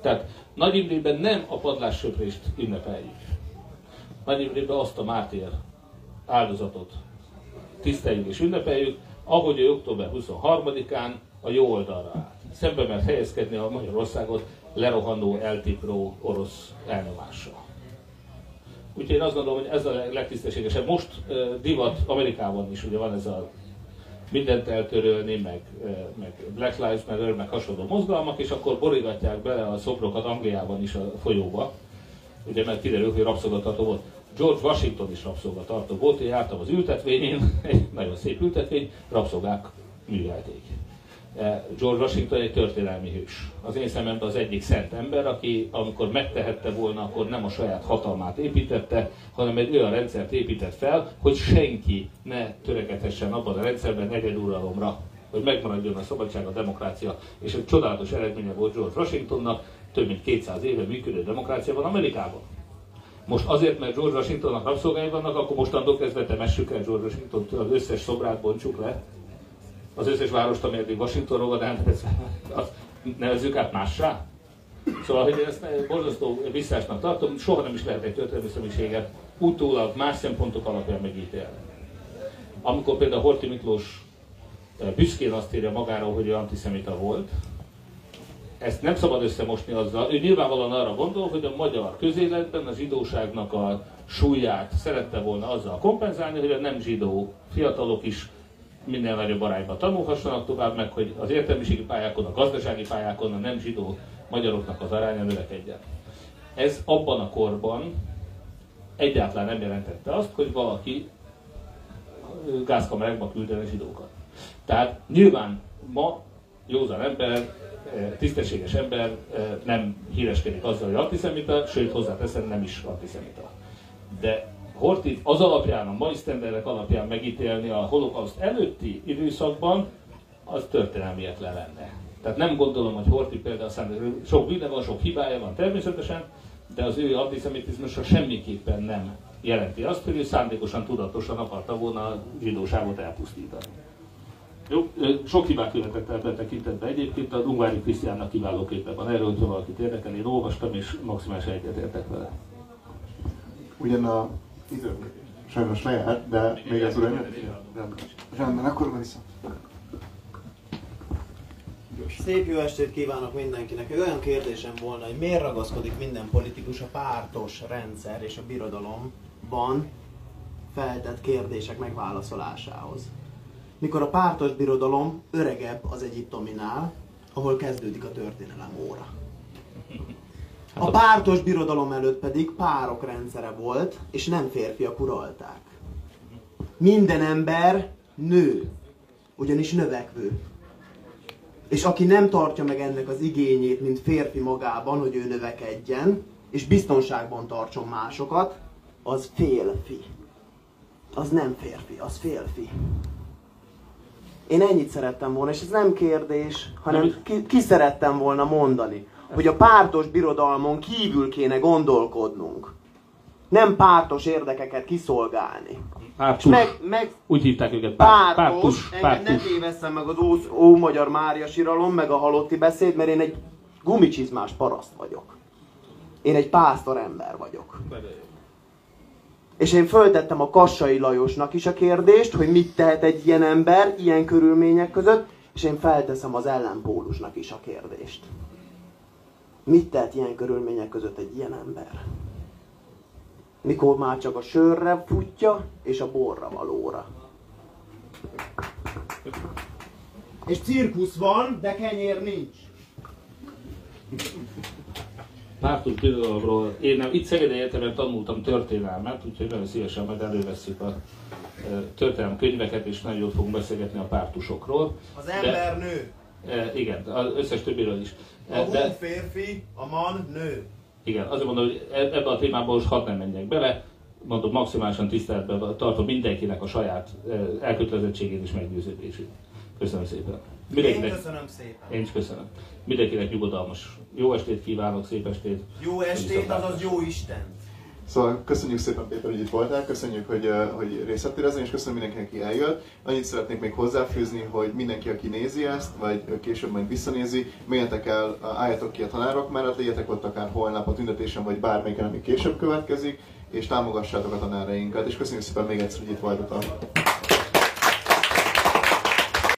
Tehát Nagy Imrében nem a padlássöprést ünnepeljük. Nagy Imrében azt a mártér áldozatot tiszteljük és ünnepeljük, ahogy ő október 23-án a jó oldalra állt. Szembe mert helyezkedni a Magyarországot lerohanó, eltipró orosz elnyomással. Úgyhogy én azt gondolom, hogy ez a legtisztességesebb. Most uh, divat Amerikában is ugye van ez a mindent eltörölni, meg, meg Black Lives Matter, meg hasonló mozgalmak, és akkor borigatják bele a szobrokat Angliában is a folyóba, ugye mert kiderül, hogy rabszolgatartó volt. George Washington is rabszolgatartó volt, én jártam az ültetvényén, egy nagyon szép ültetvény, rabszolgák művelték. E, George Washington egy történelmi hős. Az én szememben az egyik szent ember, aki amikor megtehette volna, akkor nem a saját hatalmát építette, hanem egy olyan rendszert épített fel, hogy senki ne törekedhessen abban a rendszerben egyeduralomra, hogy megmaradjon a szabadság, a demokrácia, és egy csodálatos eredménye volt George Washingtonnak, több mint 200 éve működő demokrácia van Amerikában. Most azért, mert George Washingtonnak rabszolgái vannak, akkor mostantól kezdve temessük el George Washington, az összes szobrát bontsuk le. Az összes várost, ami eddig hát ezt, azt nevezzük át mássá. Szóval, hogy ezt borzasztó visszásnak tartom, soha nem is lehet egy történelmi személyiséget utólag más szempontok alapján megítélni. Amikor például Horti Miklós eh, büszkén azt írja magáról, hogy ő antiszemita volt, ezt nem szabad összemosni azzal. Ő nyilvánvalóan arra gondol, hogy a magyar közéletben a zsidóságnak a súlyát szerette volna azzal kompenzálni, hogy a nem zsidó fiatalok is minél nagyobb arányban tanulhassanak tovább, meg hogy az értelmiségi pályákon, a gazdasági pályákon a nem zsidó magyaroknak az aránya növekedjen. Ez abban a korban egyáltalán nem jelentette azt, hogy valaki gázkamerákba küldene zsidókat. Tehát nyilván ma józan ember, tisztességes ember nem híreskedik azzal, hogy antiszemita, sőt hozzáteszem, nem is antiszemita. De Hortit az alapján, a mai sztenderek alapján megítélni a holokauszt előtti időszakban, az történelmietlen lenne. Tehát nem gondolom, hogy Horti például sok bűne van, sok hibája van természetesen, de az ő antiszemitizmusa semmiképpen nem jelenti azt, hogy ő szándékosan, tudatosan akarta volna a zsidóságot elpusztítani. Jó, sok hibát követett ebben tekintetben egyébként, a Ungvári Krisztiánnak kiváló képe van erről, hogyha valakit érdekel, én olvastam és maximálisan egyetértek vele. Ugyan a idő sajnos lejárt, de még ez uram Rendben. Akkor vissza. Szép jó estét kívánok mindenkinek. Olyan kérdésem volna, hogy miért ragaszkodik minden politikus a pártos rendszer és a birodalomban feltett kérdések megválaszolásához. Mikor a pártos birodalom öregebb az egyiptominál, ahol kezdődik a történelem óra. A pártos birodalom előtt pedig párok rendszere volt, és nem férfiak uralták. Minden ember nő, ugyanis növekvő. És aki nem tartja meg ennek az igényét, mint férfi magában, hogy ő növekedjen, és biztonságban tartson másokat, az félfi. Az nem férfi, az félfi. Én ennyit szerettem volna, és ez nem kérdés, hanem ki, ki szerettem volna mondani, hogy a pártos birodalmon kívül kéne gondolkodnunk. Nem pártos érdekeket kiszolgálni. Pártus. Meg, meg Úgy hívták őket. Pár, pártos, pártus. engem ne pártus. tévesszem meg az ó, ó magyar Mária síralom, meg a halotti beszéd, mert én egy gumicsizmás paraszt vagyok. Én egy pásztor ember vagyok. És én föltettem a Kassai Lajosnak is a kérdést, hogy mit tehet egy ilyen ember ilyen körülmények között, és én felteszem az ellenpólusnak is a kérdést. Mit tehet ilyen körülmények között egy ilyen ember? Mikor már csak a sörre futja, és a borra valóra. És cirkusz van, de kenyér nincs. Pártus birodalomról. Én itt Szegeden Egyetemen tanultam történelmet, úgyhogy nagyon szívesen majd elővesszük a történelem könyveket, és nagyon jól fogunk beszélgetni a pártusokról. Az ember nő. E, igen, az összes többiről is. A E, hú de, férfi, a man nő. igen, azért mondom, hogy e- ebbe a témába most hadd nem menjek bele. Mondom, maximálisan tiszteletben tartom mindenkinek a saját elkötelezettségét és meggyőződését. Köszönöm szépen. Én Mindenkinek, köszönöm szépen. én is köszönöm. Mindenkinek nyugodalmas jó estét kívánok, szép estét. Jó estét, azaz jó Isten. Szóval köszönjük szépen Péter, hogy itt voltál, köszönjük, hogy, hogy részt vettél ezen, és köszönöm mindenkinek, aki eljött. Annyit szeretnék még hozzáfűzni, hogy mindenki, aki nézi ezt, vagy később majd visszanézi, menjetek el, álljatok ki a tanárok mellett, legyetek ott akár holnap a tüntetésen, vagy bármelyiken, ami később következik, és támogassátok a tanárainkat, és köszönjük szépen még egyszer, hogy itt voltatok.